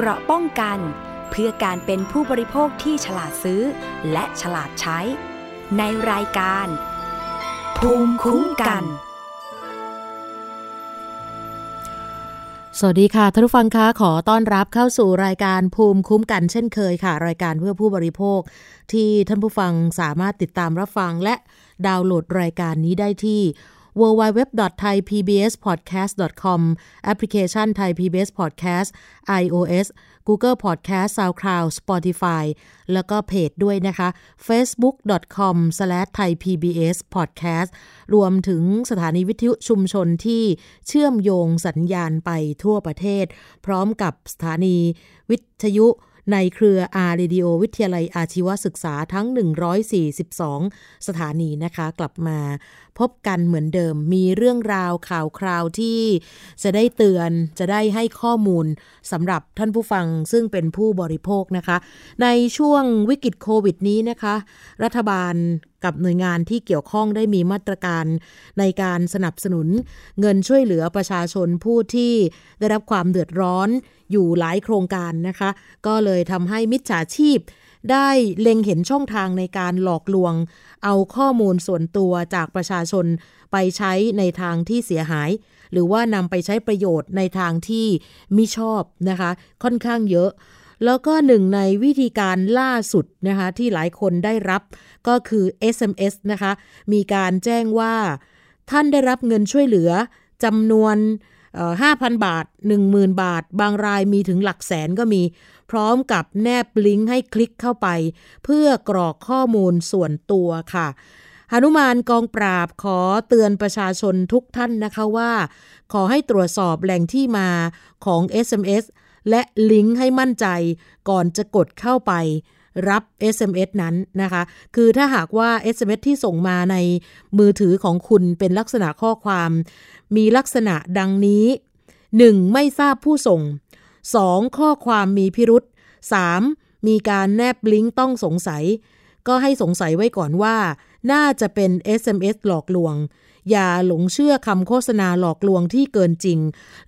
เกราะป้องกัน เพื่อการเป็นผู้บริโภคที่ฉลาดซื้อ และฉลาดใช้ ในรายการ ภูมิคุ้มกัน สวัสดีค่ะท่านผู้ฟังคะขอต้อนรับเข้าสู่รายการภูมิคุ้มกันเช่นเคยค่ะ รายการเพื่อผู้บริโภค ที่ท่านผู้ฟังสามารถติดตามรับฟังและดาวน์โหลดรายการนี้ได้ที่ www.thaipbspodcast.com แอปพลิเคชัน Thai PBS Podcast iOS Google Podcast SoundCloud Spotify แล้วก็เพจด้วยนะคะ facebook.com/thaipbspodcast รวมถึงสถานีวิทยุชุมชนที่เชื่อมโยงสัญญาณไปทั่วประเทศ พร้อมกับสถานีวิทยุ ในเครือ R Radio วิทยาลัยอาชีวศึกษาทั้ง 142 สถานีนะคะ กลับมาพบกันเหมือนเดิมมีเรื่องราวข่าวคราวที่จะได้เตือนจะได้ให้ข้อมูลสำหรับท่านผู้ฟังซึ่งเป็นผู้บริโภคนะคะ ในช่วงวิกฤตโควิดนี้นะคะ รัฐบาลกับหน่วยงานที่เกี่ยวข้องได้มีมาตรการในการสนับสนุนเงินช่วยเหลือประชาชนผู้ที่ได้รับความเดือดร้อน อยู่หลายโครงการนะคะ ก็เลยทำให้มิจฉาชีพ ได้เล็งเห็นช่องทางในการหลอกลวง เอาข้อมูลส่วนตัวจากประชาชนไปใช้ในทางที่เสียหาย หรือว่านำไปใช้ประโยชน์ในทางที่มิชอบนะคะ ค่อนข้างเยอะแล้วก็หนึ่งในวิธีการล่าสุดนะคะที่หลายคนได้รับก็คือ SMS นะคะ มีการแจ้งว่า ท่านได้รับเงินช่วยเหลือจำนวน 5,000 บาท 10,000 บาท บางรายมีถึงหลักแสนก็มี พร้อมกับแนบลิงก์ให้คลิกเข้าไป เพื่อกรอกข้อมูลส่วนตัวค่ะหนุมานกองปราบขอเตือนประชาชนทุกท่านนะคะว่า ขอให้ตรวจสอบแหล่งที่มาของ SMS และลิงก์ให้มั่นใจก่อนจะกดเข้าไปรับ SMS นั้นนะคะ คือถ้าหากว่า SMS ที่ส่งมาในมือถือของคุณเป็นลักษณะข้อความ มีลักษณะดังนี้ 1. ไม่ทราบผู้ส่ง 2. ข้อความมีพิรุษ 3. มีการแนบลิงก์ต้องสงสัย ก็ให้สงสัยไว้ก่อนว่า น่าจะเป็น SMS หลอกลวง อย่าหลงเชื่อคำโฆษณาหลอกลวงที่เกินจริง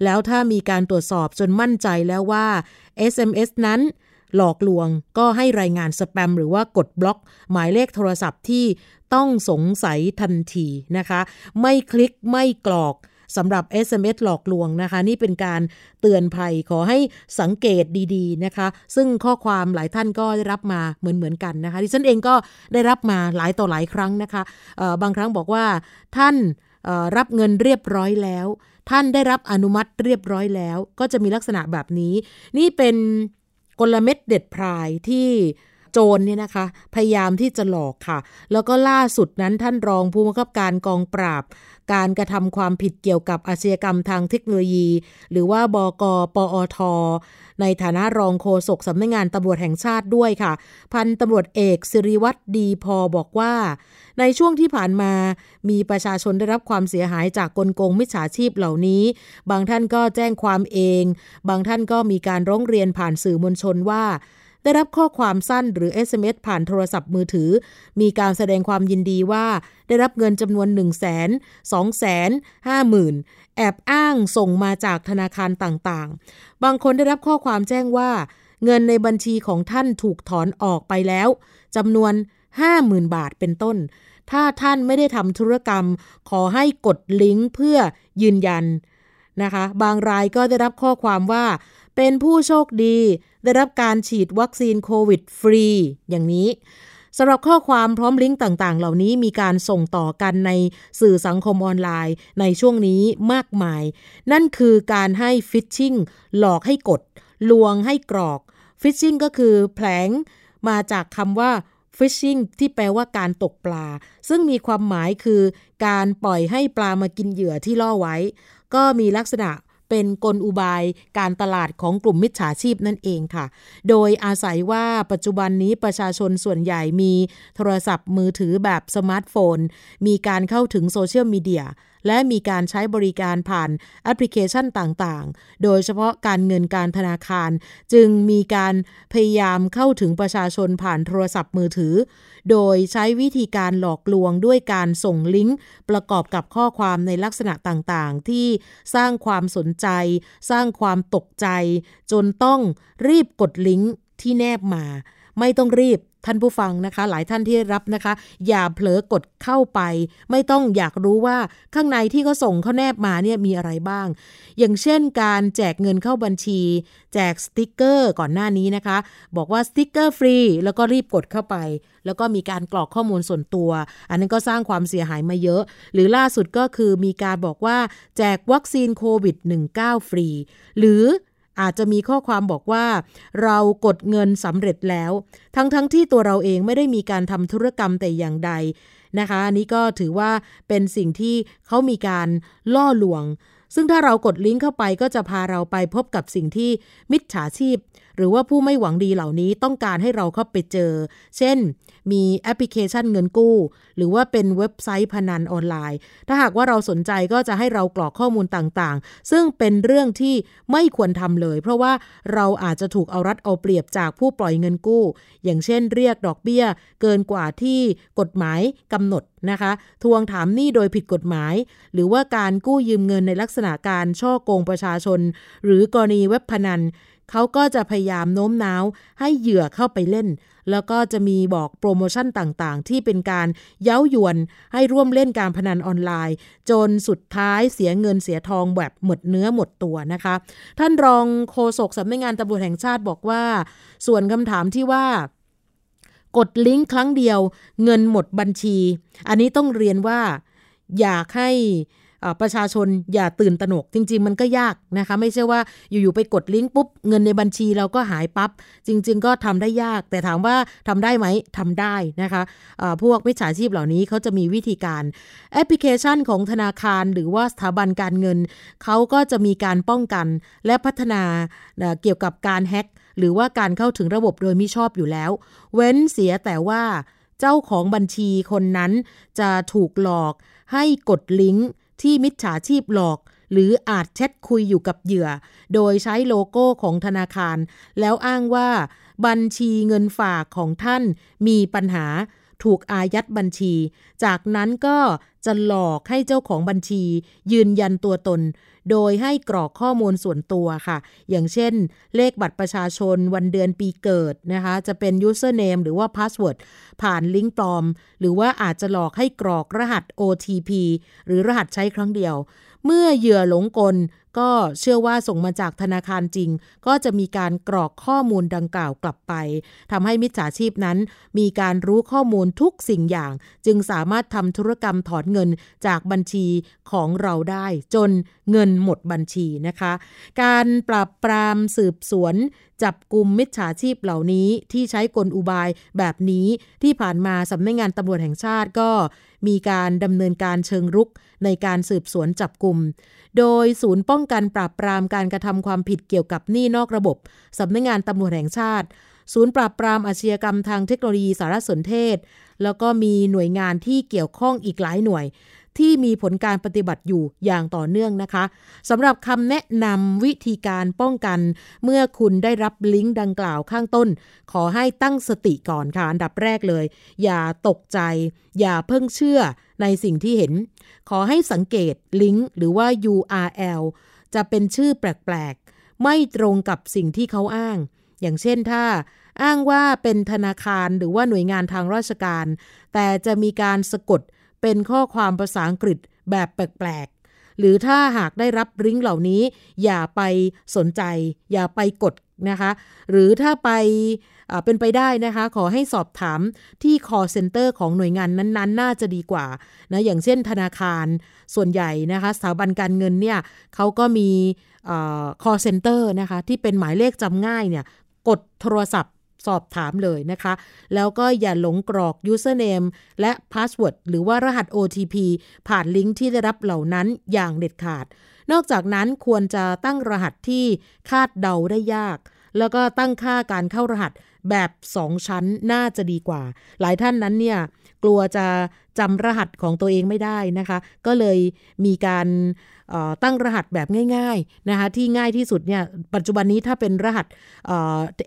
แล้วถ้ามีการตรวจสอบจนมั่นใจแล้วว่า SMS นั้นหลอกลวงก็ให้รายงานสแปมหรือว่ากดบล็อก หมายเลขโทรศัพท์ที่ต้องสงสัยทันทีนะคะ ไม่คลิกไม่กรอก สำหรับ SMS หลอกลวงนะคะ นี่เป็นการเตือนภัยขอให้สังเกตดีๆนะคะ ซึ่งข้อความหลายท่านก็ได้รับมาเหมือนๆกันนะคะดิฉันเองก็ได้รับมาหลายต่อหลายครั้งนะคะบางครั้งบอกว่าท่านรับเงินเรียบร้อยแล้ว ท่านได้รับอนุมัติเรียบร้อยแล้ว ก็จะมีลักษณะแบบนี้ นี่เป็นกลเม็ดเด็ดพรายที่โจรเนี่ยนะคะ พยายามที่จะหลอกค่ะ แล้วก็ล่าสุดนั้นท่านรองผู้บังคับการกองปราบ การกระทำความผิดเกี่ยวกับอาชญากรรมทางเทคโนโลยี หรือว่าบกปอท ในฐานะรองโฆษกสำนักงงานตำรวจแห่งชาติด้วยค่ะ พันตำรวจเอกสิริวัตรดีพอบอกว่า ในช่วงที่ผ่านมามีประชาชนได้รับความเสียหายจากกลโกงมิจฉาชีพเหล่านี้ บางท่านก็แจ้งความเอง บางท่านก็มีการร้องเรียนผ่านสื่อมวลชนว่า ได้รับข้อความสั้นหรือ SMS ผ่านโทรศัพท์มือถือ มีการแสดงความยินดีว่า ได้รับเงินจำนวน 1 0 0 0 0 0 2 5 0 0 0 0 แอบอ้างส่งมาจากธนาคารต่างๆ บางคนได้รับข้อความแจ้งว่า เงินในบัญชีของท่านถูกถอนออกไปแล้วจำนวน 50,000 บาทเป็นต้น ถ้าท่านไม่ได้ทำธุรกรรม ขอให้กดลิงก์เพื่อยืนยันนะคะ บางรายก็ได้รับข้อความว่า เป็นผู้โชคดี ได้รับการฉีดวัคซีนโควิดฟรี อย่างนี้สำหรับข้อความพร้อมลิงก์ต่างๆ เหล่านี้มีการส่งต่อกันในสื่อสังคมออนไลน์ในช่วงนี้มากมาย นั่นคือการให้ฟิชชิงหลอกให้กด ลวงให้กรอกฟิชชิงก็คือแผลงมาจากคำว่า fishing ที่แปลว่าการตกปลา ซึ่งมีความหมายคือ การปล่อยให้ปลามากินเหยื่อที่ล่อไว้ ก็มีลักษณะ เป็นกลอุบายการตลาดของกลุ่มมิจฉาชีพนั่นเองค่ะ โดยอาศัยว่าปัจจุบันนี้ประชาชนส่วนใหญ่มีโทรศัพท์มือถือแบบสมาร์ทโฟน มีการเข้าถึงโซเชียลมีเดีย และมีการใช้บริการผ่านแอปพลิเคชันต่างๆ โดยเฉพาะการเงินการธนาคาร จึงมีการพยายามเข้าถึงประชาชนผ่านโทรศัพท์มือถือ โดยใช้วิธีการหลอกลวงด้วยการส่งลิงก์ ประกอบกับข้อความในลักษณะต่างๆ ที่สร้างความสนใจ สร้างความตกใจ จนต้องรีบกดลิงก์ที่แนบมา ไม่ต้องรีบท่านผู้ฟังนะคะ หลายท่านที่รับนะคะ อย่าเผลอกดเข้าไป ไม่ต้องอยากรู้ว่าข้างในที่เขาส่งเขาแนบมาเนี่ยมีอะไรบ้าง อย่างเช่นการแจกเงินเข้าบัญชี แจกสติกเกอร์ก่อนหน้านี้นะคะ บอกว่าสติกเกอร์ฟรีแล้วก็รีบกดเข้าไป แล้วก็มีการกรอกข้อมูลส่วนตัว อันนั้นก็สร้างความเสียหายมาเยอะ หรือล่าสุดก็คือมีการบอกว่าแจกวัคซีนโควิด -19 ฟรี หรือ อาจจะมีข้อความบอกว่า เรากดเงินสำเร็จแล้ว ทั้งๆทที่ตัวเราเองไม่ได้มีการทำธุรกรรมแต่อย่างใดนะคะอันนี้ก็ถือว่าเป็นสิ่งที่เขามีการล่อลวง ซึ่งถ้าเรากดลิงก์เข้าไปก็จะพาเราไปพบกับสิ่งที่มิจฉาชีพ หรือว่าผู้ไม่หวังดีเหล่านี้ต้องการให้เราเข้าไปเจอ เช่น มีแอปพลิเคชันเงินกู้ หรือว่าเป็นเว็บไซต์พนันออนไลน์ ถ้าหากว่าเราสนใจก็จะให้เรากรอกข้อมูลต่างๆ ซึ่งเป็นเรื่องที่ไม่ควรทำเลย เพราะว่าเราอาจจะถูกเอารัดเอาเปรียบจากผู้ปล่อยเงินกู้ อย่างเช่น เรียกดอกเบี้ย เกินกว่าที่กฎหมายกำหนดนะคะ ทวงถามหนี้โดยผิดกฎหมาย หรือว่าการกู้ยืมเงินในลักษณะการช่อโกงประชาชน หรือกรณีเว็บพนัน เขาก็จะพยายามโน้มน้าวให้เหยื่อเข้าไปเล่น แล้วก็จะมีบอกโปรโมชั่นต่างๆ ที่เป็นการเย้ายวนให้ร่วมเล่นการพนันออนไลน์ จนสุดท้ายเสียเงินเสียทองแบบหมดเนื้อหมดตัวนะคะ ท่านรองโฆษกสำนักงานตำรวจแห่งชาติบอกว่า ส่วนคำถามที่ว่ากดลิงก์ครั้งเดียวเงินหมดบัญชี อันนี้ต้องเรียนว่า อยากให้ ประชาชนอย่าตื่นตระหนก จริง ๆ มันก็ยากนะคะ ไม่ใช่ว่าอยู่ ๆ ไปกดลิงก์ปุ๊บ เงินในบัญชีเราก็หายปับ๊บ จริง ๆ ก็ทำได้ยาก แต่ถามว่าทำได้ไหมทำได้นะคะะพวกมิจฉาชีพเหล่านี้เขาจะมีวิธีการแอปพลิเคชันของธนาคาร หรือว่าสถาบันการเงินเขาก็จะมีการป้องกันและพัฒนาเกี่ยวกับการแฮ็กหรือว่าการเข้าถึงระบบโดยมิชอบอยู่แล้ว เว้นเสียแต่ว่าเจ้าของบัญชีคนนั้นจะถูกหลอกให้กดลิงก์ ที่มิจฉาชีพหลอก หรืออาจแชทคุยอยู่กับเหยื่อ โดยใช้โลโก้ของธนาคาร แล้วอ้างว่า บัญชีเงินฝากของท่านมีปัญหา ถูกอายัดบัญชี จากนั้นก็จะหลอกให้เจ้าของบัญชี ยืนยันตัวตน โดยให้กรอกข้อมูลส่วนตัวค่ะ อย่างเช่น เลขบัตรประชาชนวันเดือนปีเกิดนะคะ จะเป็น username หรือว่า password ผ่านลิงก์ปลอม หรือว่าอาจจะหลอกให้กรอกรหัส OTP หรือรหัสใช้ครั้งเดียว เมื่อเหยื่อหลงกลก็เชื่อว่าส่งมาจากธนาคารจริง ก็จะมีการกรอกข้อมูลดังกล่าวกลับไปทำให้มิจฉาชีพนั้น มีการรู้ข้อมูลทุกสิ่งอย่าง จึงสามารถทำธุรกรรมถอนเงินจากบัญชีของเราได้ จนเงินหมดบัญชีนะคะ การปราบปรามสืบสวน จับกลุ่มมิจฉาชีพเหล่านี้ที่ใช้กลอุบายแบบนี้ที่ผ่านมาสำนักงงานตำรวจแห่งชาติก็มีการดำเนินการเชิงรุก ในการสืบสวนจับกลุ่ม โดยศูนย์ป้องกันปราบปรามการกระทำความผิดเกี่ยวกับหนี้นอกระบบสำนักงงานตำรวจแห่งชาติ ศูนย์ปราบปรามอาชญากรรมทางเทคโนโลยีสารสนเทศ แล้วก็มีหน่วยงานที่เกี่ยวข้องอีกหลายหน่วย ที่มีผลการปฏิบัติอยู่อย่างต่อเนื่องนะคะสำหรับคำแนะนำวิธีการป้องกัน เมื่อคุณได้รับลิงก์ดังกล่าวข้างต้น ขอให้ตั้งสติก่อนค่ะอันดับแรกเลย อย่าตกใจ อย่าเพิ่งเชื่อ ในสิ่งที่เห็น ขอให้สังเกตลิงก์หรือว่า URL จะเป็นชื่อแปลกๆ ไม่ตรงกับสิ่งที่เขาอ้าง อย่างเช่นถ้าอ้างว่าเป็นธนาคารหรือว่าหน่วยงานทางราชการ แต่จะมีการสะกดเป็นข้อความภาษาอังกฤษแบบแปลกๆ หรือถ้าหากได้รับลิงก์เหล่านี้ อย่าไปสนใจ อย่าไปกดนะคะ หรือถ้าไป เป็นไปได้นะคะ ขอให้สอบถามที่ call center ของหน่วยงานนั้นๆ น่าจะดีกว่านะอย่างเช่นธนาคารส่วนใหญ่นะคะสถาบันการเงินเนี่ยเขาก็มี call center นะคะที่เป็นหมายเลขจำง่ายเนี่ยกดโทรศัพท์สอบถามเลยนะคะ แล้วก็อย่าหลงกรอก username และ password หรือว่ารหัส OTP ผ่านลิงก์ที่ได้รับเหล่านั้นอย่างเด็ดขาด นอกจากนั้นควรจะตั้งรหัสที่คาดเดาได้ยาก แล้วก็ตั้งค่าการเข้ารหัส แบบสองชั้นน่าจะดีกว่า หลายท่านนั้นเนี่ยกลัวจะจำรหัสของตัวเองไม่ได้นะคะ ก็เลยมีการตั้งรหัสแบบง่ายๆนะคะที่ง่ายที่สุดเนี่ยปัจจุบันนี้ถ้าเป็นรหัส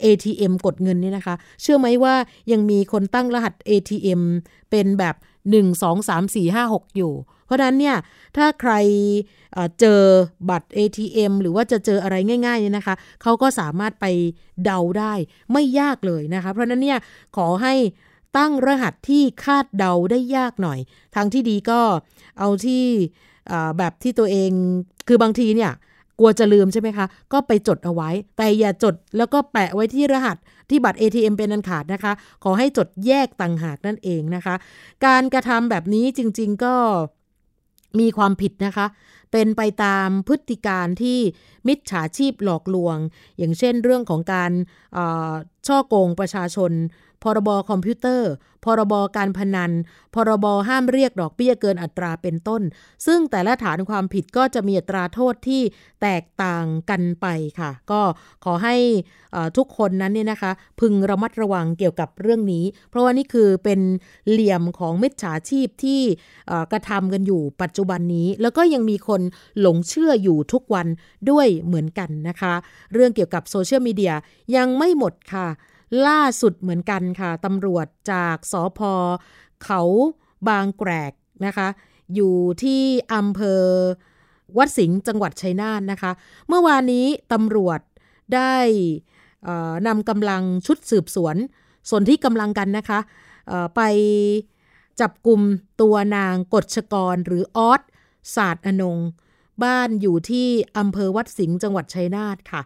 ATM กดเงินนี่นะคะ เชื่อไหมว่ายังมีคนตั้งรหัส ATM เป็นแบบ 1 2 3 4 5 6 อยู่ เพราะนั้นเนี่ยถ้าใครเจอบัตร ATM หรือว่าจะเจออะไรง่ายๆเนี่ยนะคะเขาก็สามารถไปเดาได้ไม่ยากเลยนะคะ เพราะนั้นเนี่ยขอให้ตั้งรหัสที่คาดเดาได้ยากหน่อย ทางที่ดีก็เอาที่แบบที่ตัวเองคือบางทีเนี่ยกลัวจะลืมใช่ไหมคะ ก็ไปจดเอาไว้ แต่อย่าจดแล้วก็แปะไว้ที่รหัสที่บัตร ATM เป็นอันขาดนะคะ ขอให้จดแยกต่างหากนั่นเองนะคะ การกระทำแบบนี้จริง ๆ ก็ มีความผิดนะคะ เป็นไปตามพฤติการที่มิจฉาชีพหลอกลวง อย่างเช่นเรื่องของการช่อโกงประชาชน พรบคอมพิวเตอร์ พรบการพนัน พรบห้ามเรียกดอกเบี้ยเกินอัตราเป็นต้น ซึ่งแต่ละฐานความผิดก็จะมีอัตราโทษที่แตกต่างกันไปค่ะ ก็ขอให้ทุกคนนั้นเนี่ยนะคะ พึงระมัดระวังเกี่ยวกับเรื่องนี้ เพราะว่านี่คือเป็นเหลี่ยมของมิจฉาชีพที่กระทำกันอยู่ปัจจุบันนี้ แล้วก็ยังมีคนหลงเชื่ออยู่ทุกวันด้วยเหมือนกันนะคะ เรื่องเกี่ยวกับโซเชียลมีเดียยังไม่หมดค่ะ ล่าสุดเหมือนกันค่ะตำรวจจากสอพอเขาบางแกรกนะคะ อยู่ที่อำเภอวัดสิงห์จังหวัดชัยนาทนนะคะ เมื่อวานนี้ตำรวจได้นำกำลังชุดสืบสวน ส่วนที่กำลังกันนะคะไปจับกลุ่มตัวนางกฎชกรหรือออสศาสตร์อนง บ้านอยู่ที่อำเภอวัดสิงห์จังหวัดชัยนาทค่ะ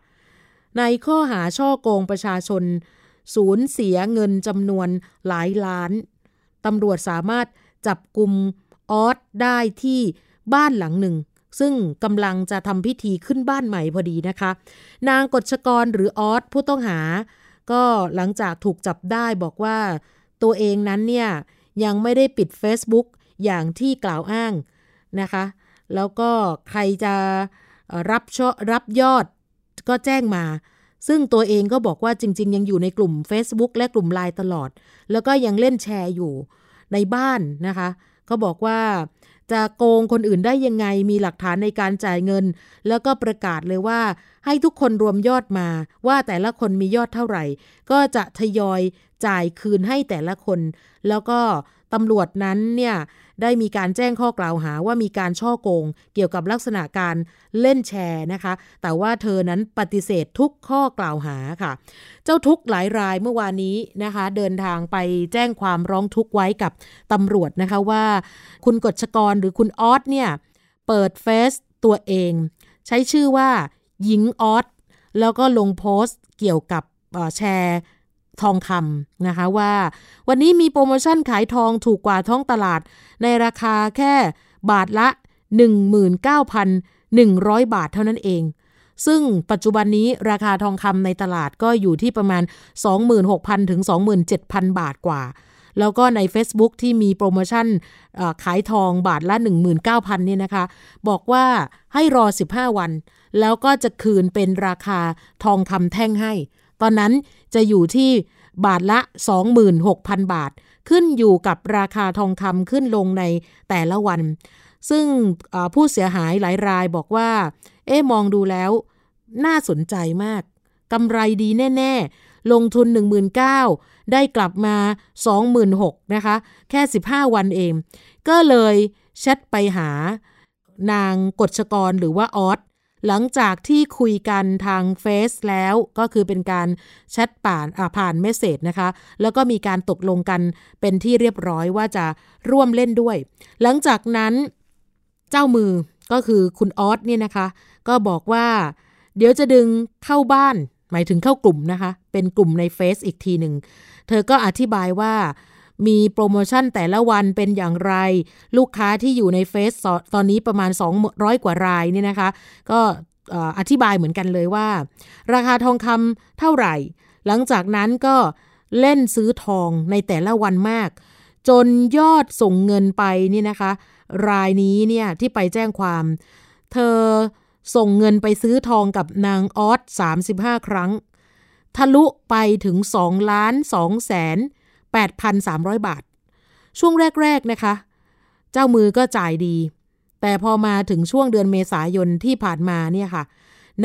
ในข้อหาช่อโกงประชาชน สูญเสียเงินจำนวนหลายล้าน ตำรวจสามารถจับกลุ่มออสได้ที่บ้านหลังหนึ่ง ซึ่งกำลังจะทำพิธีขึ้นบ้านใหม่พอดีนะคะ นางกฎชกรหรือออสผู้ต้องหา ก็หลังจากถูกจับได้บอกว่าตัวเองนั้นเนี่ยยังไม่ได้ปิด Facebook อย่างที่กล่าวอ้างนะคะ แล้วก็ใครจะรับชรับยอดก็แจ้งมา ซึ่งตัวเองก็บอกว่าจริง ๆ ยังอยู่ในกลุ่ม Facebook และกลุ่มไลน์ตลอด แล้วก็ยังเล่นแชร์อยู่ในบ้านนะคะก็บอกว่าจะโกงคนอื่นได้ยังไงมีหลักฐานในการจ่ายเงิน แล้วก็ประกาศเลยว่า ให้ทุกคนรวมยอดมา ว่าแต่ละคนมียอดเท่าไหร่ ก็จะทยอยจ่ายคืนให้แต่ละคน แล้วก็ตำรวจนั้นเนี่ย ได้มีการแจ้งข้อกล่าวหาว่ามีการช่อโกง เกี่ยวกับลักษณะการเล่นแชร์นะคะ แต่ว่าเธอนั้นปฏิเสธทุกข้อกล่าวหาค่ะ เจ้าทุกหลายรายเมื่อวานนี้นะคะ เดินทางไปแจ้งความร้องทุกไว้กับตำรวจนะคะว่า คุณกฎชกรหรือคุณออสเนี่ยเปิดเฟซตัวเอง ใช้ชื่อว่าหญิงออสแล้วก็ลงโพสต์เกี่ยวกับแชร์ ทองคำนะคะว่า วันนี้มีโปรโมชั่นขายทองถูกกว่าท้องตลาด ในราคาแค่บาทละ 19,100 บาทเท่านั้นเอง ซึ่งปัจจุบันนี้ราคาทองคำในตลาดก็อยู่ที่ประมาณ 26,000 ถึง 27,000 บาทกว่า แล้วก็ใน Facebook ที่มีโปรโมชั่นขายทองบาทละ 19,000เนี่ยนะคะ บอกว่าให้รอ 15 วัน แล้วก็จะคืนเป็นราคาทองคำแท่งให้ ตอนนั้น จะอยู่ที่บาทละ 26,000 บาท ขึ้นอยู่กับราคาทองคำขึ้นลงในแต่ละวัน ซึ่งผู้เสียหายหลายรายบอกว่า เอ๊มองดูแล้ว น่าสนใจมากกำไรดีแน่ ๆ ลงทุน 19,000ได้กลับมา 26,000นะคะ แค่ 15 วันเอง ก็เลยแชทไปหานางกฎชกรหรือว่าออส หลังจากที่คุยกันทางเฟซแล้วก็คือเป็นการแชทป่านผ่านเมสเซจนะคะ แล้วก็มีการตกลงกันเป็นที่เรียบร้อยว่าจะร่วมเล่นด้วย หลังจากนั้นเจ้ามือก็คือคุณออสเนี่ยนะคะ ก็บอกว่า เดี๋ยวจะดึงเข้าบ้านหมายถึงเข้ากลุ่มนะคะ เป็นกลุ่มในเฟซอีกทีหนึ่ง เธอก็อธิบายว่า มีโปรโมชั่นแต่ละวันเป็นอย่างไร ลูกค้าที่อยู่ในเฟซตอนนี้ประมาณ 200 กว่ารายเนี่ยนะคะ ก็อธิบายเหมือนกันเลยว่า ราคาทองคำเท่าไหร่ หลังจากนั้นก็เล่นซื้อทองในแต่ละวันมาก จนยอดส่งเงินไปนี่นะคะ รายนี้เนี่ยที่ไปแจ้งความ เธอส่งเงินไปซื้อทองกับนางออส35 ครั้ง ทะลุไปถึง2ล้าน2แสน 8,300 บาท ช่วงแรก ๆ นะคะ เจ้ามือก็จ่ายดี แต่พอมาถึงช่วงเดือนเมษายนที่ผ่านมาเนี่ยค่ะ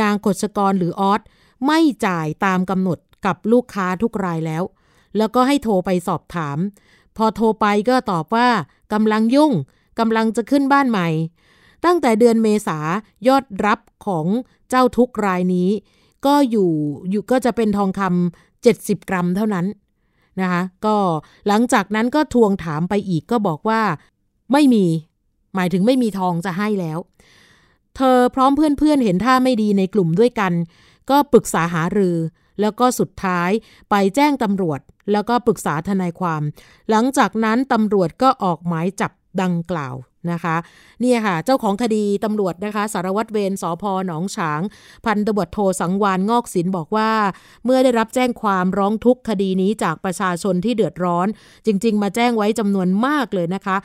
นางกฤษกรหรือออสไม่จ่ายตามกำหนดกับลูกค้าทุกรายแล้ว แล้วก็ให้โทรไปสอบถาม พอโทรไปก็ตอบว่ากำลังยุ่งกำลังจะขึ้นบ้านใหม่ ตั้งแต่เดือนเมษายอดรับของเจ้าทุกรายนี้ ก็อยู่อยู่ก็จะเป็นทองคำ70 กรัมเท่านั้น นะคะ ก็หลังจากนั้นก็ทวงถามไปอีกก็บอกว่า ไม่มี หมายถึงไม่มีทองจะให้แล้ว เธอพร้อมเพื่อนๆเห็นท่าไม่ดีในกลุ่มด้วยกัน ก็ปรึกษาหารือ แล้วก็สุดท้ายไปแจ้งตำรวจ แล้วก็ปรึกษาทนายความ หลังจากนั้นตำรวจก็ออกหมายจับ ดังกล่าวนะคะเนี่ยค่ะ เจ้าของคดีตำรวจนะคะ สารวัตรเวรสพหนองฉาง พันตำรวจโทสังวานงอกศิลบอกว่า เมื่อได้รับแจ้งความร้องทุกข์คดีนี้จากประชาชนที่เดือดร้อน จริง ๆ มาแจ้งไว้จำนวนมากเลยนะคะ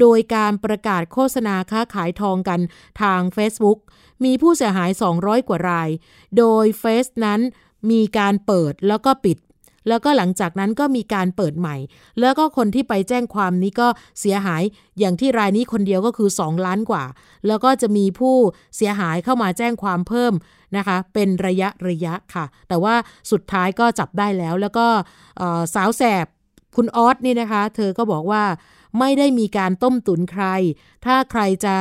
โดยการประกาศโฆษณาค้าขายทองกันทาง Facebook มีผู้เสียหาย 200 กว่าราย โดยเฟซนั้นมีการเปิดแล้วก็ปิด แล้วก็หลังจากนั้นก็มีการเปิดใหม่ แล้วก็คนที่ไปแจ้งความนี้ก็เสียหายอย่างที่รายนี้คนเดียวก็คือ 2 ล้านกว่า แล้วก็จะมีผู้เสียหายเข้ามาแจ้งความเพิ่มนะคะ เป็นระยะระยะค่ะ แต่ว่าสุดท้ายก็จับได้แล้ว แล้วก็สาวแสบคุณออสนี่นะคะ เธอก็บอกว่าไม่ได้มีการต้มตุนใคร ถ้าใครจะ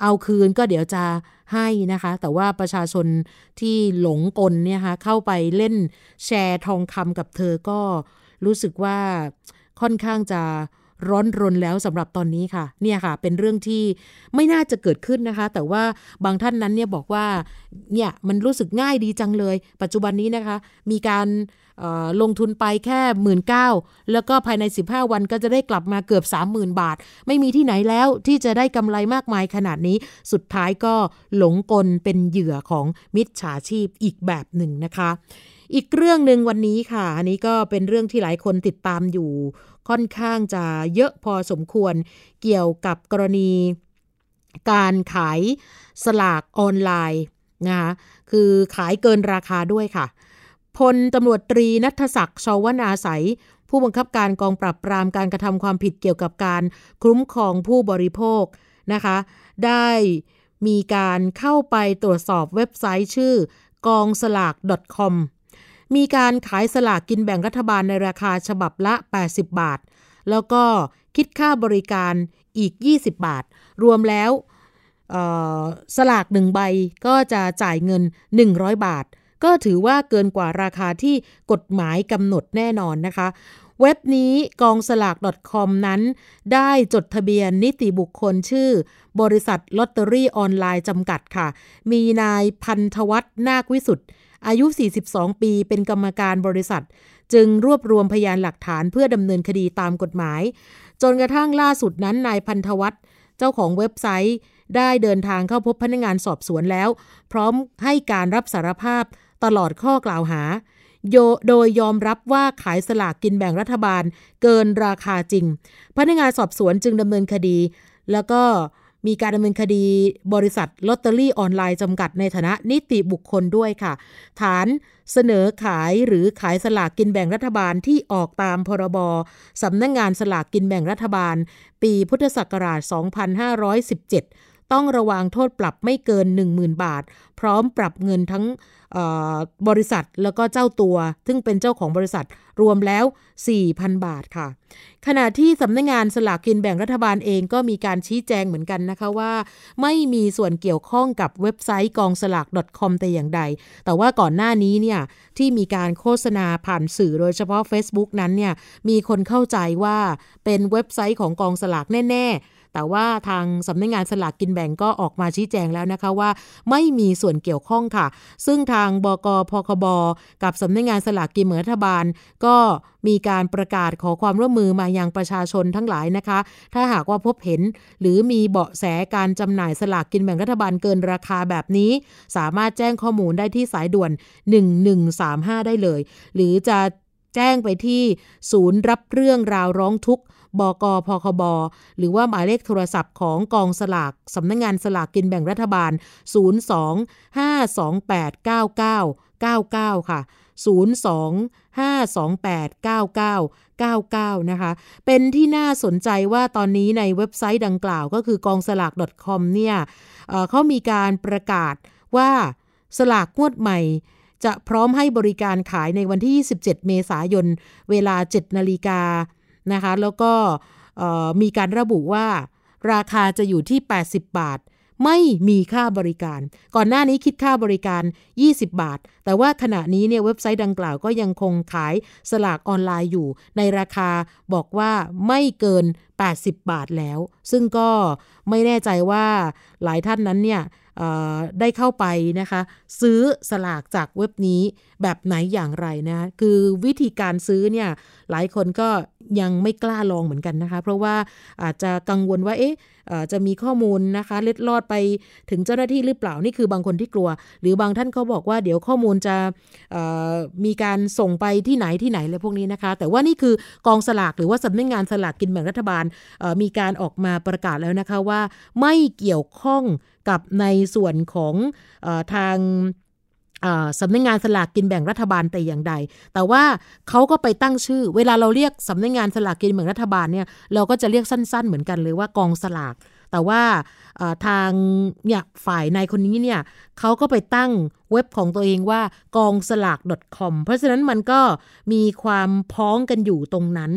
เอาคืนก็เดี๋ยวจะ ให้นะคะ แต่ว่าประชาชนที่หลงกลเนี่ยคะเข้าไปเล่นแชร์ทองคำกับเธอก็รู้สึกว่าค่อนข้างจะ ร้อนรนแล้วสำหรับตอนนี้ค่ะ เนี่ยค่ะ เป็นเรื่องที่ไม่น่าจะเกิดขึ้นนะคะ แต่ว่าบางท่านนั้นเนี่ยบอกว่า เนี่ยมันรู้สึกง่ายดีจังเลย ปัจจุบันนี้นะคะ มีการลงทุนไปแค่หมื่นเก้าแล้วก็ภายใน 15 วันก็จะได้กลับมาเกือบ 30,000 บาท ไม่มีที่ไหนแล้วที่จะได้กำไรมากมายขนาดนี้ สุดท้ายก็หลงกลเป็นเหยื่อของมิจฉาชีพอีกแบบหนึ่งนะคะ อีกเรื่องหนึ่งวันนี้ค่ะ อันนี้ก็เป็นเรื่องที่หลายคนติดตามอยู่ ค่อนข้างจะเยอะพอสมควรเกี่ยวกับกรณีการขายสลากออนไลน์นะคะคือขายเกินราคาด้วยค่ะ พลตำรวจตรีนัทศักดิ์ชาวนาใสผู้บังคับการกองปราบปรามการกระทำความผิดเกี่ยวกับการคุ้มครองผู้บริโภคนะคะ ได้มีการเข้าไปตรวจสอบเว็บไซต์ชื่อกองสลาก .com มีการขายสลากกินแบ่งรัฐบาลในราคาฉบับละ 80 บาท แล้วก็คิดค่าบริการอีก 20 บาท รวมแล้วสลากหนึ่งใบก็จะจ่ายเงิน 100 บาท ก็ถือว่าเกินกว่าราคาที่กฎหมายกำหนดแน่นอนนะคะ เว็บนี้กองสลาก .com นั้น ได้จดทะเบียนนิติบุคคลชื่อ บริษัทลอตเตอรี่ออนไลน์จำกัดค่ะ มีนายพันธวัฒน์นาควิสุทธ์ อายุ 42 ปีเป็นกรรมการบริษัท จึงรวบรวมพยานหลักฐานเพื่อดำเนินคดีตามกฎหมาย จนกระทั่งล่าสุดนั้นนายพันธวัฒน์เจ้าของเว็บไซต์ ได้เดินทางเข้าพบพนักงานสอบสวนแล้ว พร้อมให้การรับสารภาพตลอดข้อกล่าวหาโดยยอมรับว่าขายสลากกินแบ่งรัฐบาลเกินราคาจริง พนักงานสอบสวนจึงดำเนินคดี แล้วก็ มีการดำเนินคดีบริษัทลอตเตอรี่ออนไลน์จำกัดในฐานะนิติบุคคลด้วยค่ะ ฐานเสนอขายหรือขายสลากกินแบ่งรัฐบาลที่ออกตามพรบสำนักงงานสลากกินแบ่งรัฐบาล ปีพุทธศักราช 2517 ต้องระวังโทษปรับไม่เกิน 10,000 บาท พร้อมปรับเงินทั้ง บริษัทแล้วก็เจ้าตัว ซึ่งเป็นเจ้าของบริษัทรวมแล้ว 4,000 บาทค่ะ ขณะที่สำนักงงานสลากกินแบ่งรัฐบาลเองก็มีการชี้แจงเหมือนกันนะคะว่า ไม่มีส่วนเกี่ยวข้องกับเว็บไซต์กองสลาก .com แต่อย่างใด แต่ว่าก่อนหน้านี้เนี่ยที่มีการโฆษณาผ่านสื่อโดยเฉพาะ Facebook นั้นเนี่ยมีคนเข้าใจว่าเป็นเว็บไซต์ของกองสลากแน่ ๆ แต่ว่าทางสำนักงงานสลากกินแบ่งก็ออกมาชี้แจงแล้วนะคะว่า ไม่มีส่วนเกี่ยวข้องค่ะ ซึ่งทางบกพคบกับสำนักงงานสลากกินแบ่งรัฐบาล ก็มีการประกาศขอความร่วมมือมายังประชาชนทั้งหลายนะคะ ถ้าหากว่าพบเห็นหรือมีเบาะแสการจำหน่ายสลากกินแบ่งรัฐบาลเกินราคาแบบนี้ สามารถแจ้งข้อมูลได้ที่สายด่วน 1135 ได้เลย หรือจะแจ้งไปที่ศูนย์รับเรื่องราวร้องทุกข์ บกพคบ หรือว่าหมายเลขโทรศัพท์ของกองสลากสำนักงงานสลากกินแบ่งรัฐบาล 02 528 99 99 ค่ะ 02-528-9999 นะคะ เป็นที่น่าสนใจว่าตอนนี้ในเว็บไซต์ดังกล่าวก็คือกองสลาก .com เนี่ยเเขามีการประกาศว่าสลากงวดใหม่จะพร้อมให้บริการขายในวันที่ 27 เมษายน เวลา 7 นาฬิกา นะคะแล้วก็มีการระบุว่าราคาจะอยู่ที่ 80 บาท ไม่มีค่าบริการ ก่อนหน้านี้คิดค่าบริการ 20 บาท แต่ว่าขณะนี้เนี่ยเว็บไซต์ดังกล่าวก็ยังคงขายสลากออนไลน์อยู่ ในราคาบอกว่าไม่เกิน 80 บาทแล้ว ซึ่งก็ไม่แน่ใจว่าหลายท่านนั้นเนี่ยได้เข้าไปนะคะ ซื้อสลากจากเว็บนี้ แบบไหนอย่างไรนะคือวิธีการซื้อเนี่ยหลายคนก็ยังไม่กล้าลองเหมือนกันนะคะ เพราะว่าอาจจะกังวลว่าเอ๊ะจะมีข้อมูลนะคะ เล็ดลอดไปถึงเจ้าหน้าที่หรือเปล่านี่คือบางคนที่กลัว หรือบางท่านเขาบอกว่าเดี๋ยวข้อมูลจะมีการส่งไปที่ไหนที่ไหนเลยพวกนี้นะคะ แต่ว่านี่คือกองสลากหรือว่าสำนักงงานสลากกินแบ่งรัฐบาลมีการออกมาประกาศแล้วนะคะว่าไม่เกี่ยวข้องกับในส่วนของอทาง สำนักงงานสลากกินแบ่งรัฐบาลแต่อย่างใด แต่ว่าเขาก็ไปตั้งชื่อ เวลาเราเรียกสำนักงงานสลากกินแบ่งรัฐบาลเนี่ยเราก็จะเรียกสั้น ๆ เหมือนกันเลยว่ากองสลาก แต่ว่าทางเนี่ยฝ่ายนายคนนี้เนี่ยเขาก็ไปตั้งเว็บของตัวเองว่ากองสลาก .com เพราะฉะนั้นมันก็มีความพ้องกันอยู่ตรงนั้น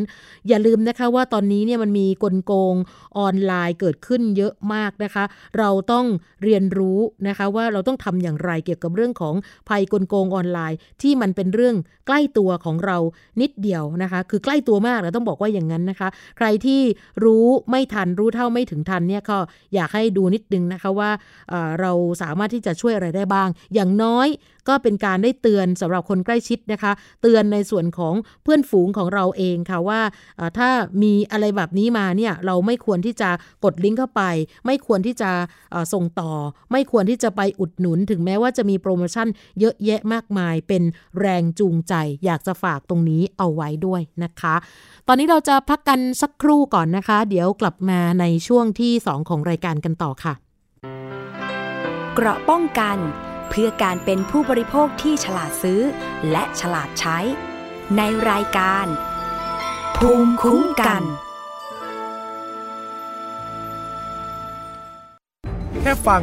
อย่าลืมนะคะว่าตอนนี้เนี่ยมันมีกลโกงออนไลน์เกิดขึ้นเยอะมากนะคะ เราต้องเรียนรู้นะคะว่าเราต้องทำอย่างไรเกี่ยวกับเรื่องของภัยกลโกงออนไลน์ ที่มันเป็นเรื่องใกล้ตัวของเรานิดเดียวนะคะ คือใกล้ตัวมากเราต้องบอกว่าอย่างนั้นนะคะ ใครที่รู้ไม่ทันรู้เท่าไม่ถึงทันเนี่ยก็อยากให้ดูนิดนึงนะคะว่าเราสามารถที่จะช่วยอะไรได้บ้าง อย่างนน้อยก็เป็นการได้เตือนสำหรับคนใกล้ชิดนะคะ เตือนในส่วนของเพื่อนฝูงของเราเองค่ะว่าถ้ามีอะไรแบบนี้มาเนี่ยเราไม่ควรที่จะกดลิงก์เข้าไป ไม่ควรที่จะส่งต่อ ไม่ควรที่จะไปอุดหนุน ถึงแม้ว่าจะมีโปรโมชั่นเยอะแยะมากมายเป็นแรงจูงใจ อยากจะฝากตรงนี้เอาไว้ด้วยนะคะ ตอนนี้เราจะพักกันสักครู่ก่อนนะคะ เดี๋ยวกลับมาในช่วงที่ 2 ของรายการกันต่อค่ะ เกราะป้องกัน เพื่อการเป็นผู้บริโภคที่ฉลาดซื้อ และฉลาดใช้ ในรายการ ภูมิคุ้มกัน แค่ฟัง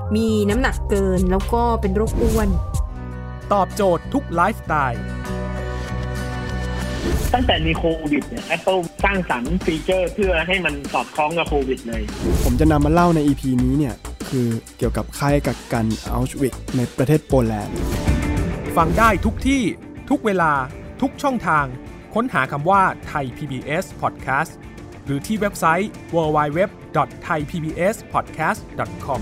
มีน้ำหนักเกินแล้วก็เป็นโรคอ้วน ตอบโจทย์ทุกไลฟ์สไตล์ตั้งแต่มีโควิดเนี่ย Apple สร้างสรรค์ฟีเจอร์เพื่อให้มันสอดคล้องกับโควิดเลย ผมจะนำมาเล่าใน EP นี้เนี่ย คือเกี่ยวกับค่ายกักกันอัลชวิกในประเทศโปแลนด์ ฟังได้ทุกที่ทุกเวลาทุกช่องทาง ค้นหาคำว่าไทย PBS Podcast หรือที่เว็บไซต์ www.thaipbspodcast.com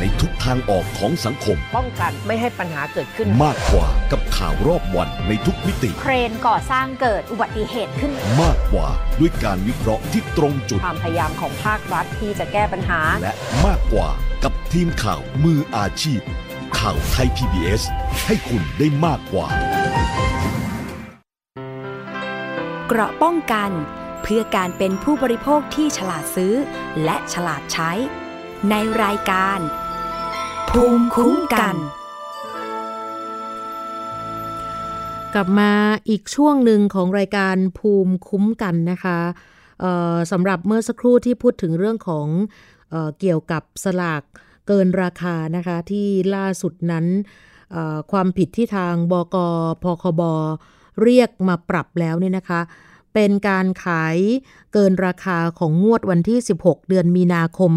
ในทุกทางออกของสังคม ป้องกันไม่ให้ปัญหาเกิดขึ้น มากกว่ากับข่าวรอบวันในทุกมิติ เครนก่อสร้างเกิดอุบัติเหตุขึ้น มากกว่าด้วยการวิเคราะห์ที่ตรงจุด ความพยายามของภาครัฐที่จะแก้ปัญหา และมากกว่ากับทีมข่าวมืออาชีพ ข่าวไทย PBS ให้คุณได้มากกว่า เกราะป้องกันเพื่อการเป็นผู้บริโภคที่ฉลาดซื้อ และฉลาดใช้ ในรายการ ภูมิคุ้มกัน กลับมาอีกช่วงหนึ่งของรายการภูมิคุ้มกันนะคะสำหรับเมื่อสักครู่ที่พูดถึงเรื่องของเออเกี่ยวกับสลากเกินราคานะคะที่ล่าสุดนั้นความผิดที่ทางบกพคบเรียกมาปรับแล้วเนี่ยนะคะ เป็นการขายเกินราคาของงวดวันที่ 16 เดือนมีนาคม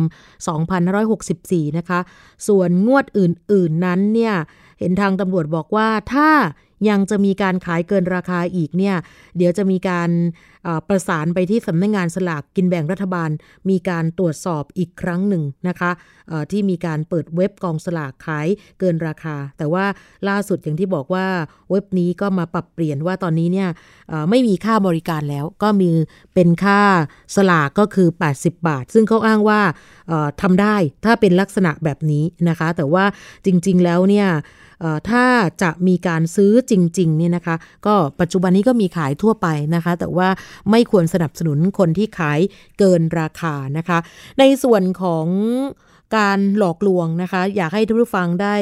2564 นะคะ ส่วนงวดอื่น ๆ นั้นเนี่ย เห็นทางตำรวจบอกว่าถ้ายังจะมีการขายเกินราคาอีกเนี่ย เดี๋ยวจะมีการ ประสานไปที่สำนักงงานสลากกินแบ่งรัฐบาล มีการตรวจสอบอีกครั้งหนึ่งนะคะที่มีการเปิดเว็บกองสลากขายเกินราคา แต่ว่าล่าสุดอย่างที่บอกว่าเว็บนี้ก็มาปรับเปลี่ยนว่าตอนนี้เนี่ยไม่มีค่าบริการแล้วก็มีเป็นค่าสลากก็คือ 80 บาท ซึ่งเขาอ้างว่าทำได้ถ้าเป็นลักษณะแบบนี้นะคะ แต่ว่าจริง ๆ แล้วเนี่ยถ้าจะมีการซื้อจริงๆเนี่ยนะคะ ก็ปัจจุบันนี้ก็มีขายทั่วไปนะคะ แต่ว่าไม่ควรสนับสนุนคนที่ขายเกินราคานะคะ ในส่วนของการหลอกลวงนะคะ อยากให้ทุกผู้ฟังได้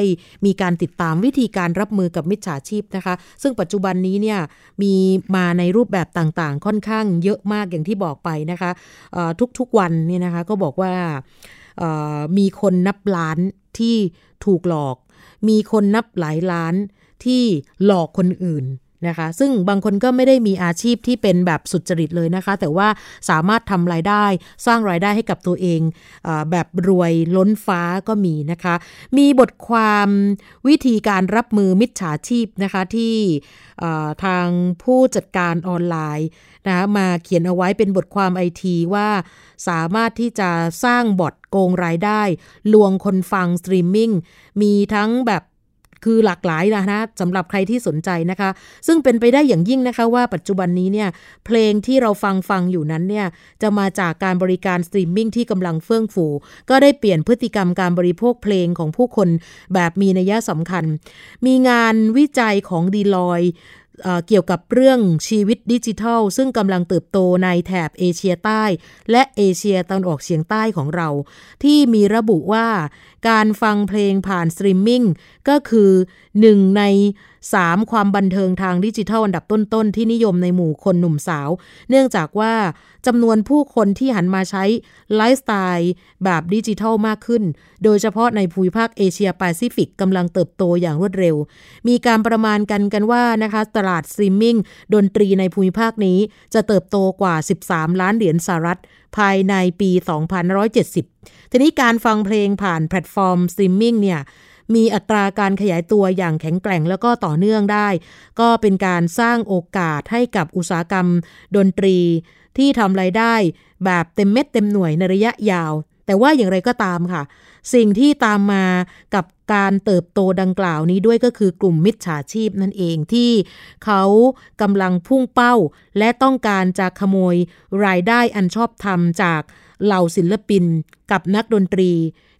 มีการติดตามวิธีการรับมือกับมิจฉาชีพนะคะ ซึ่งปัจจุบันนี้เนี่ยมีมาในรูปแบบต่างๆ ค่อนข้างเยอะมากอย่างที่บอกไปนะคะทุกๆวันเนี่ยนะคะก็บอกว่ามีคนนับล้านที่ถูกหลอก มีคนนับหลายล้านที่หลอกคนอื่น นะคะ ซึ่งบางคนก็ไม่ได้มีอาชีพที่เป็นแบบสุจริตเลยนะคะ แต่ว่าสามารถทำรายได้สร้างรายได้ให้กับตัวเองแบบรวยล้นฟ้าก็มีนะคะ มีบทความวิธีการรับมือมิจฉาชีพนะคะที่ทางผู้จัดการออนไลน์นะมาเขียนเอาไว้เป็นบทความไอทีว่าสามารถที่จะสร้างบอทโกงรายได้ ลวงคนฟังสตรีมมิ่งมีทั้งแบบ คือหลากหลายนะนะสำหรับใครที่สนใจนะคะ ซึ่งเป็นไปได้อย่างยิ่งนะคะว่าปัจจุบันนี้เนี่ยเพลงที่เราฟังฟังอยู่นั้นเนี่ยจะมาจากการบริการสตรีมมิ่งที่กำลังเฟื่องฟู ก็ได้เปลี่ยนพฤติกรรมการบริโภคเพลงของผู้คนแบบมีนัยสำคัญ มีงานวิจัยของ Deloitte เกี่ยวกับเรื่องชีวิตดิจิทัล ซึ่งกำลังเติบโตในแถบเอเชียใต้ และเอเชียตะวันออกเฉียงใต้ของเรา ที่มีระบุว่าการฟังเพลงผ่านสตรีมมิ่งก็คือหนึ่งใน 3 ความบันเทิงทางดิจิทัลอันดับต้นๆ ที่นิยมในหมู่คนหนุ่มสาว เนื่องจากว่าจำนวนผู้คนที่หันมาใช้ไลฟ์สไตล์แบบดิจิทัลมากขึ้น โดยเฉพาะในภูมิภาคเอเชียแปซิฟิกกำลังเติบโตอย่างรวดเร็ว มีการประมาณกันกันว่านะคะตลาดสตรีมมิ่งดนตรีในภูมิภาคนี้จะเติบโตกว่า 13 ล้านเหรียญสหรัฐ ภายในปี 2170 ทีนี้การฟังเพลงผ่านแพลตฟอร์มสตรีมมิ่งเนี่ย มีอัตราการขยายตัวอย่างแข็งแกร่งแล้วก็ต่อเนื่องได้ ก็เป็นการสร้างโอกาสให้กับอุตสาหกรรม ดนตรี ที่ทำไรายได้แบบเต็มเม็ดเต็มหน่วยในระยะยาว แต่ว่าอย่างไรก็ตามค่ะ สิ่งที่ตามมากับการเติบโตดังกล่าวนี้ด้วยก็คือกลุ่มมิจฉาชีพนั่นเองที่เขากำลังพุ่งเป้า และต้องการจะขโมยรายได้อันชอบธรรมจากเหล่าศิลปินกับนักดนตรี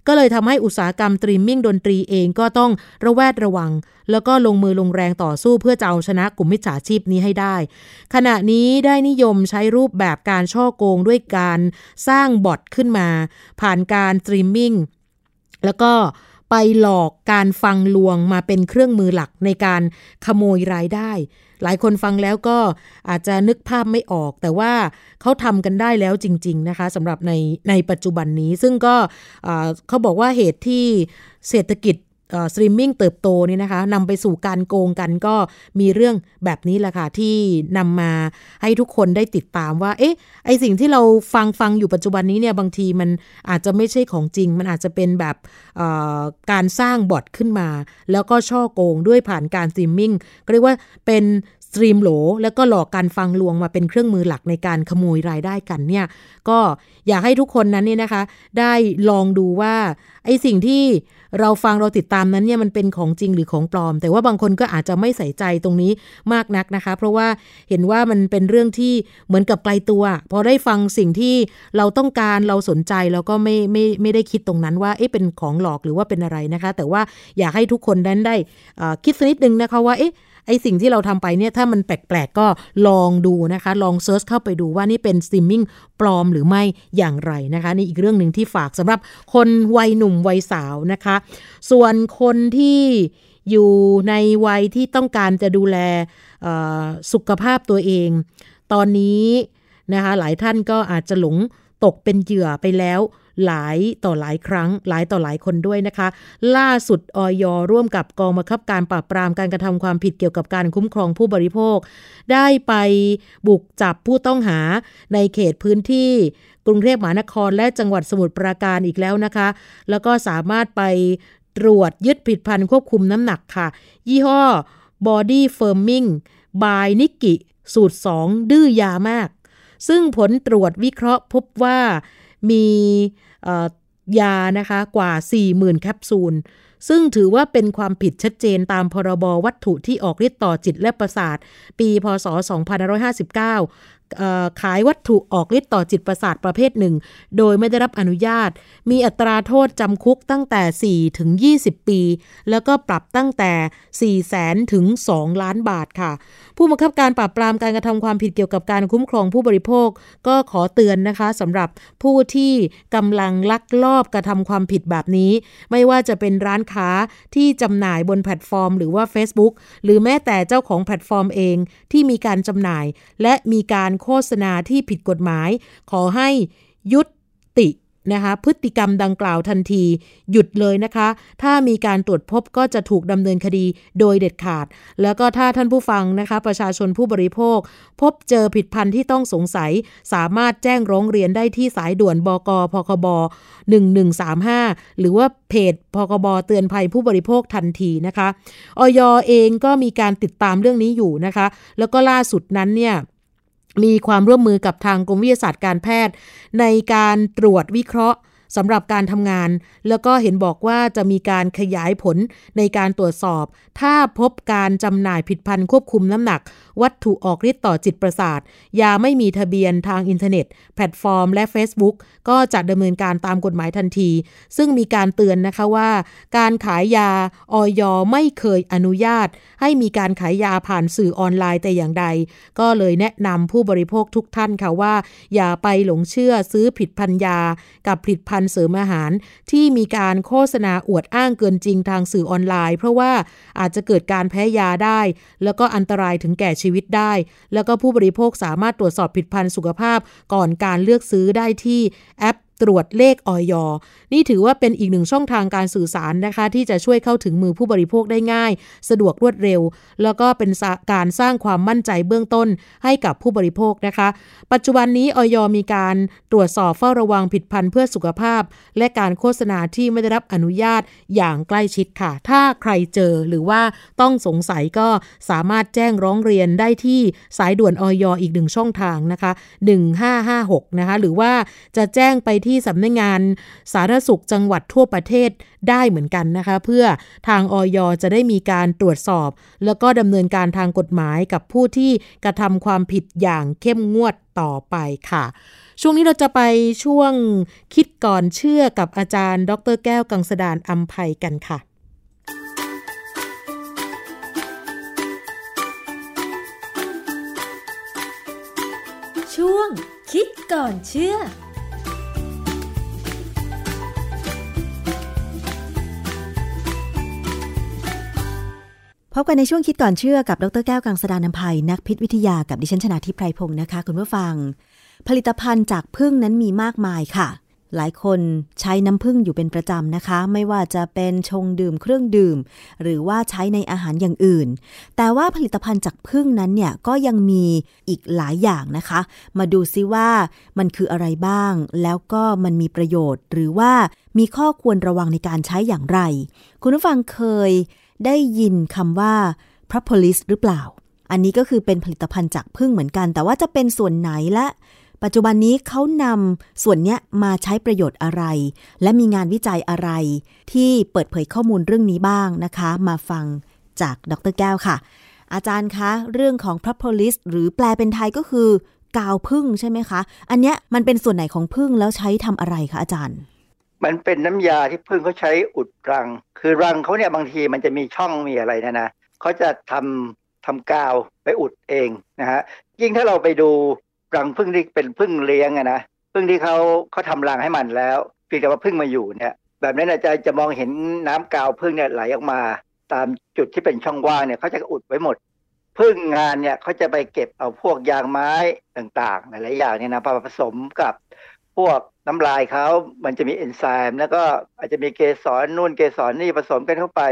ก็เลยทำให้อุตสาหกรรมสตรีมมิ่งดนตรีเองก็ต้องระแวดระวัง แล้วก็ลงมือลงแรงต่อสู้เพื่อจะเอาชนะกลุ่มมิจฉาชีพนี้ให้ได้ ขณะนี้ได้นิยมใช้รูปแบบการฉ้อโกงด้วยการสร้างบอทขึ้นมา ผ่านการสตรีมมิ่งแล้วก็ ไปหลอกการฟังลวงมาเป็นเครื่องมือหลักในการขโมยรายได้ หลายคนฟังแล้วก็อาจจะนึกภาพไม่ออก แต่ว่าเขาทำกันได้แล้วจริง ๆนะคะสำหรับในในปัจจุบันนี้ ซึ่งก็เขาบอกว่าเหตุที่เศรษฐกิจ สตรีมมิ่งเติบโตนี่นะคะนำไปสู่การโกงกันก็มีเรื่องแบบนี้แหละค่ะ ที่นำมาให้ทุกคนได้ติดตามว่า เอ๊ะ ไอ้สิ่งที่เราฟังฟังอยู่ปัจจุบันนี้เนี่ยบางทีมันอาจจะไม่ใช่ของจริง มันอาจจะเป็นแบบการสร้างบอทขึ้นมา แล้วก็ฉ้อโกงด้วยผ่านการสตรีมมิ่งก็เรียกว่าเป็น ตรีมโหล แล้วก็หลอกการฟังลวงมาเป็นเครื่องมือหลักในการขโมยรายได้กันเนี่ยก็อยากให้ทุกคนนั้นเนี่ยนะคะ ได้ลองดูว่าไอ้สิ่งที่เราฟังเราติดตามนั้นเนี่ยมันเป็นของจริงหรือของปลอม แต่ว่าบางคนก็อาจจะไม่ใส่ใจตรงนี้มากนักนะคะ เพราะว่าเห็นว่ามันเป็นเรื่องที่เหมือนกับไกลตัวพอได้ฟังสิ่งที่เราต้องการเราสนใจเราก็ไม่ไม่ไม่ได้คิดตรงนั้นว่าเอ๊ะเป็นของหลอกหรือว่าเป็นอะไรนะคะ แต่ว่าอยากให้ทุกคนนั้นได้คิดสักนิดนึงนะคะว่าเอ๊ะ ไอ้สิ่งที่เราทำไปเนี่ยถ้ามันแปลกๆ ก็ลองดูนะคะ ลอง search เข้าไปดูว่านี่เป็นสตรีมมิ่งปลอมหรือไม่อย่างไรนะคะนี่อีกเรื่องหนึ่งที่ฝากสำหรับคนวัยหนุ่มวัยสาวนะคะ ส่วนคนที่อยู่ในวัยที่ต้องการจะดูแลสุขภาพตัวเอง ตอนนี้นะคะหลายท่านก็อาจจะหลงตกเป็นเหยื่อไปแล้ว หลายต่อหลายครั้ง หลายต่อหลายคนด้วยนะคะ ล่าสุดออยร่วมกับกองบังคับการปราบปรามการกระทำความผิดเกี่ยวกับการคุ้มครองผู้บริโภค ได้ไปบุกจับผู้ต้องหาในเขตพื้นที่กรุงเทพมหานครและจังหวัดสมุทรปราการอีกแล้วนะคะ แล้วก็สามารถไปตรวจยึดผลิดพันธ์ควบคุมน้ำหนักค่ะ ยี่ห้อ Body Firming by นิกิสูตร 2 ดื้อยามาก ซึ่งผลตรวจวิเคราะห์พบว่า มียานะคะกว่า 40,000 แคปซูล ซึ่งถือว่าเป็นความผิดชัดเจนตามพรบวัตถุที่ออกฤทธิ์ต่อจิตและประสาท ปี พศ 2559 ขายวัตถุออกฤทธิ์ต่อจิตประสาทประเภทหนึ่ง โดยไม่ได้รับอนุญาต มีอัตราโทษจำคุกตั้งแต่ 4 ถึง 20 ปี แล้วก็ปรับตั้งแต่ 4 แสนถึง 2 ล้านบาทค่ะ ผู้บังคับการปราบปรามการกระทำความผิดเกี่ยวกับการคุ้มครองผู้บริโภค ก็ขอเตือนนะคะสำหรับผู้ที่กำลังลักลอบกระทำความผิดแบบนี้ ไม่ว่าจะเป็นร้านค้าที่จำหน่ายบนแพลตฟอร์ม หรือว่า Facebook หรือแม้แต่เจ้าของแพลตฟอร์มเองที่มีการจำหน่าย และมีการโฆษณาที่ผิดกฎหมาย ขอให้ยุตินะคะพฤติกรรมดังกล่าวทันที หยุดเลยนะคะ ถ้ามีการตรวจพบก็จะถูกดำเนินคดีโดยเด็ดขาด แล้วก็ถ้าท่านผู้ฟังนะคะ ประชาชนผู้บริโภค พบเจอผิดพันธุ์ที่ต้องสงสัย สามารถแจ้งร้องเรียนได้ที่สายด่วนบกพคบ 1135 หรือว่าเพจพคบเตือนภัยผู้บริโภคทันทีนะคะออยเองก็มีการติดตามเรื่องนี้อยู่นะคะ แล้วก็ล่าสุดนั้นเนี่ย มีความร่วมมือกับทางกรมวิทยาศาสตร์การแพทย์ ในการตรวจวิเคราะห์สำหรับการทำงาน แล้วก็เห็นบอกว่าจะมีการขยายผลในการตรวจสอบ ถ้าพบการจำหน่ายผลิตภัณฑ์ควบคุมน้ำหนักวัตถุออกฤทธิ์ต่อจิตประสาท ยาไม่มีทะเบียนทางอินเทอร์เน็ต แพลตฟอร์ม และ Facebook ก็จะดำเนินการตามกฎหมายทันที ซึ่งมีการเตือนนะคะว่า การขายยาอย. ไม่เคยอนุญาต ให้มีการขายยาผ่านสื่อออนไลน์แต่อย่างใด ก็เลยแนะนำผู้บริโภคทุกท่านค่ะว่า อย่าไปหลงเชื่อซื้อผิดพันยา กับผลิตภัณฑ์เสริมอาหาร ที่มีการโฆษณาอวดอ้างเกินจริงทางสื่อออนไลน์ เพราะว่าอาจจะเกิดการแพ้ยาได้ แล้วก็อันตรายถึงแก่ชีวิตได้ แล้วก็ผู้บริโภคสามารถตรวจสอบผิดพันธุ์สุขภาพก่อนการเลือกซื้อได้ที่แอป ตรวจเลขออยนี่ถือว่าเป็นอีกหนึ่งช่องทางการสื่อสารนะคะ ที่จะช่วยเข้าถึงมือผู้บริโภคได้ง่าย สะดวกรวดเร็ว แล้วก็เป็นการสร้างความมั่นใจเบื้องต้นให้กับผู้บริโภคนะคะ ปัจจุบันนี้ออยมีการตรวจสอบเฝ้าระวังผิดพันธุ์เพื่อสุขภาพ และการโฆษณาที่ไม่ได้รับอนุญาตอย่างใกล้ชิดค่ะ ถ้าใครเจอหรือว่าต้องสงสัยก็สามารถแจ้งร้องเรียนได้ที่สายด่วนออยอีกหนึ่งช่องทางนะคะ 1556 นะคะ หรือว่าจะแจ้งไปที่ที่สำนักงงานสาธารณสุขจังหวัดทั่วประเทศได้เหมือนกันนะคะ เพื่อทางออยจะได้มีการตรวจสอบ แล้วก็ดำเนินการทางกฎหมายกับผู้ที่กระทำความผิดอย่างเข้มงวดต่อไปค่ะ ช่วงนี้เราจะไปช่วงคิดก่อนเชื่อกับอาจารย์ ดรแก้วกังสดานอัมภัยกันค่ะช่วงคิดก่อนเชื่อ พบกันในช่วงคิดก่อนเชื่อกับดรแก้วกังสดานนภัยนักพิษวิทยากับดิฉันชนะทิพไพรพงศ์นะคะ คุณผู้ฟัง ผลิตภัณฑ์จากพึ่งนั้นมีมากมายค่ะ หลายคนใช้น้ำพึ่งอยู่เป็นประจำนะคะ ไม่ว่าจะเป็นชงดื่มเครื่องดื่ม หรือว่าใช้ในอาหารอย่างอื่น แต่ว่าผลิตภัณฑ์จากพึ่งนั้นเนี่ยก็ยังมีอีกหลายอย่างนะคะ มาดูซิว่ามันคืออะไรบ้าง แล้วก็มันมีประโยชน์ หรือว่ามีข้อควรระวังในการใช้อย่างไร คุณผู้ฟังเคย ได้ยินคำว่า propolis หรือเปล่า อันนี้ก็คือเป็นผลิตภัณฑ์จากพึ่งเหมือนกัน แต่ว่าจะเป็นส่วนไหนและปัจจุบันนี้เขานำส่วนนี้มาใช้ประโยชน์อะไร และมีงานวิจัยอะไร ที่เปิดเผยข้อมูลเรื่องนี้บ้างนะคะ มาฟังจากดรแก้วค่ะ อาจารย์คะ เรื่องของ propolis หรือแปลเป็นไทยก็คือกาวพึ่งใช่ไหมคะ อันเนี้ยมันเป็นส่วนไหนของพึ่งแล้วใช้ทำอะไรคะอาจารย์ มันเป็นน้ำยาที่พึ่งเขาใช้อุดรัง คือรังเขาเนี่ยบางทีมันจะมีช่องมีอะไรนะนะเขาจะทำทำกาวไปอุดเองนะฮะยิ่งถ้าเราไปดูรังพึ่งที่เป็นพึ่งเลี้ยงอะนะพึ่งที่เขาเขาทำรังให้มันแล้วเพียงแต่ว่าพึ่งมาอยู่เนี่ยแบบนั้นจะจะมองเห็นน้ำกาวพึ่งเนี่ยไหลออกมา ตามจุดที่เป็นช่องว่างเนี่ยเขาจะอุดไว้หมดพึ่งงานเนี่ยเขาจะไปเก็บเอาพวกยางไม้ต่างๆหลายๆอย่างเนี่ยนะมาผสมกับ พวกน้ำลายเขามันจะมีเอนไซม์แล้วก็อาจจะมีเกสรนู่นเกสรนี่ผสมกันเข้าไป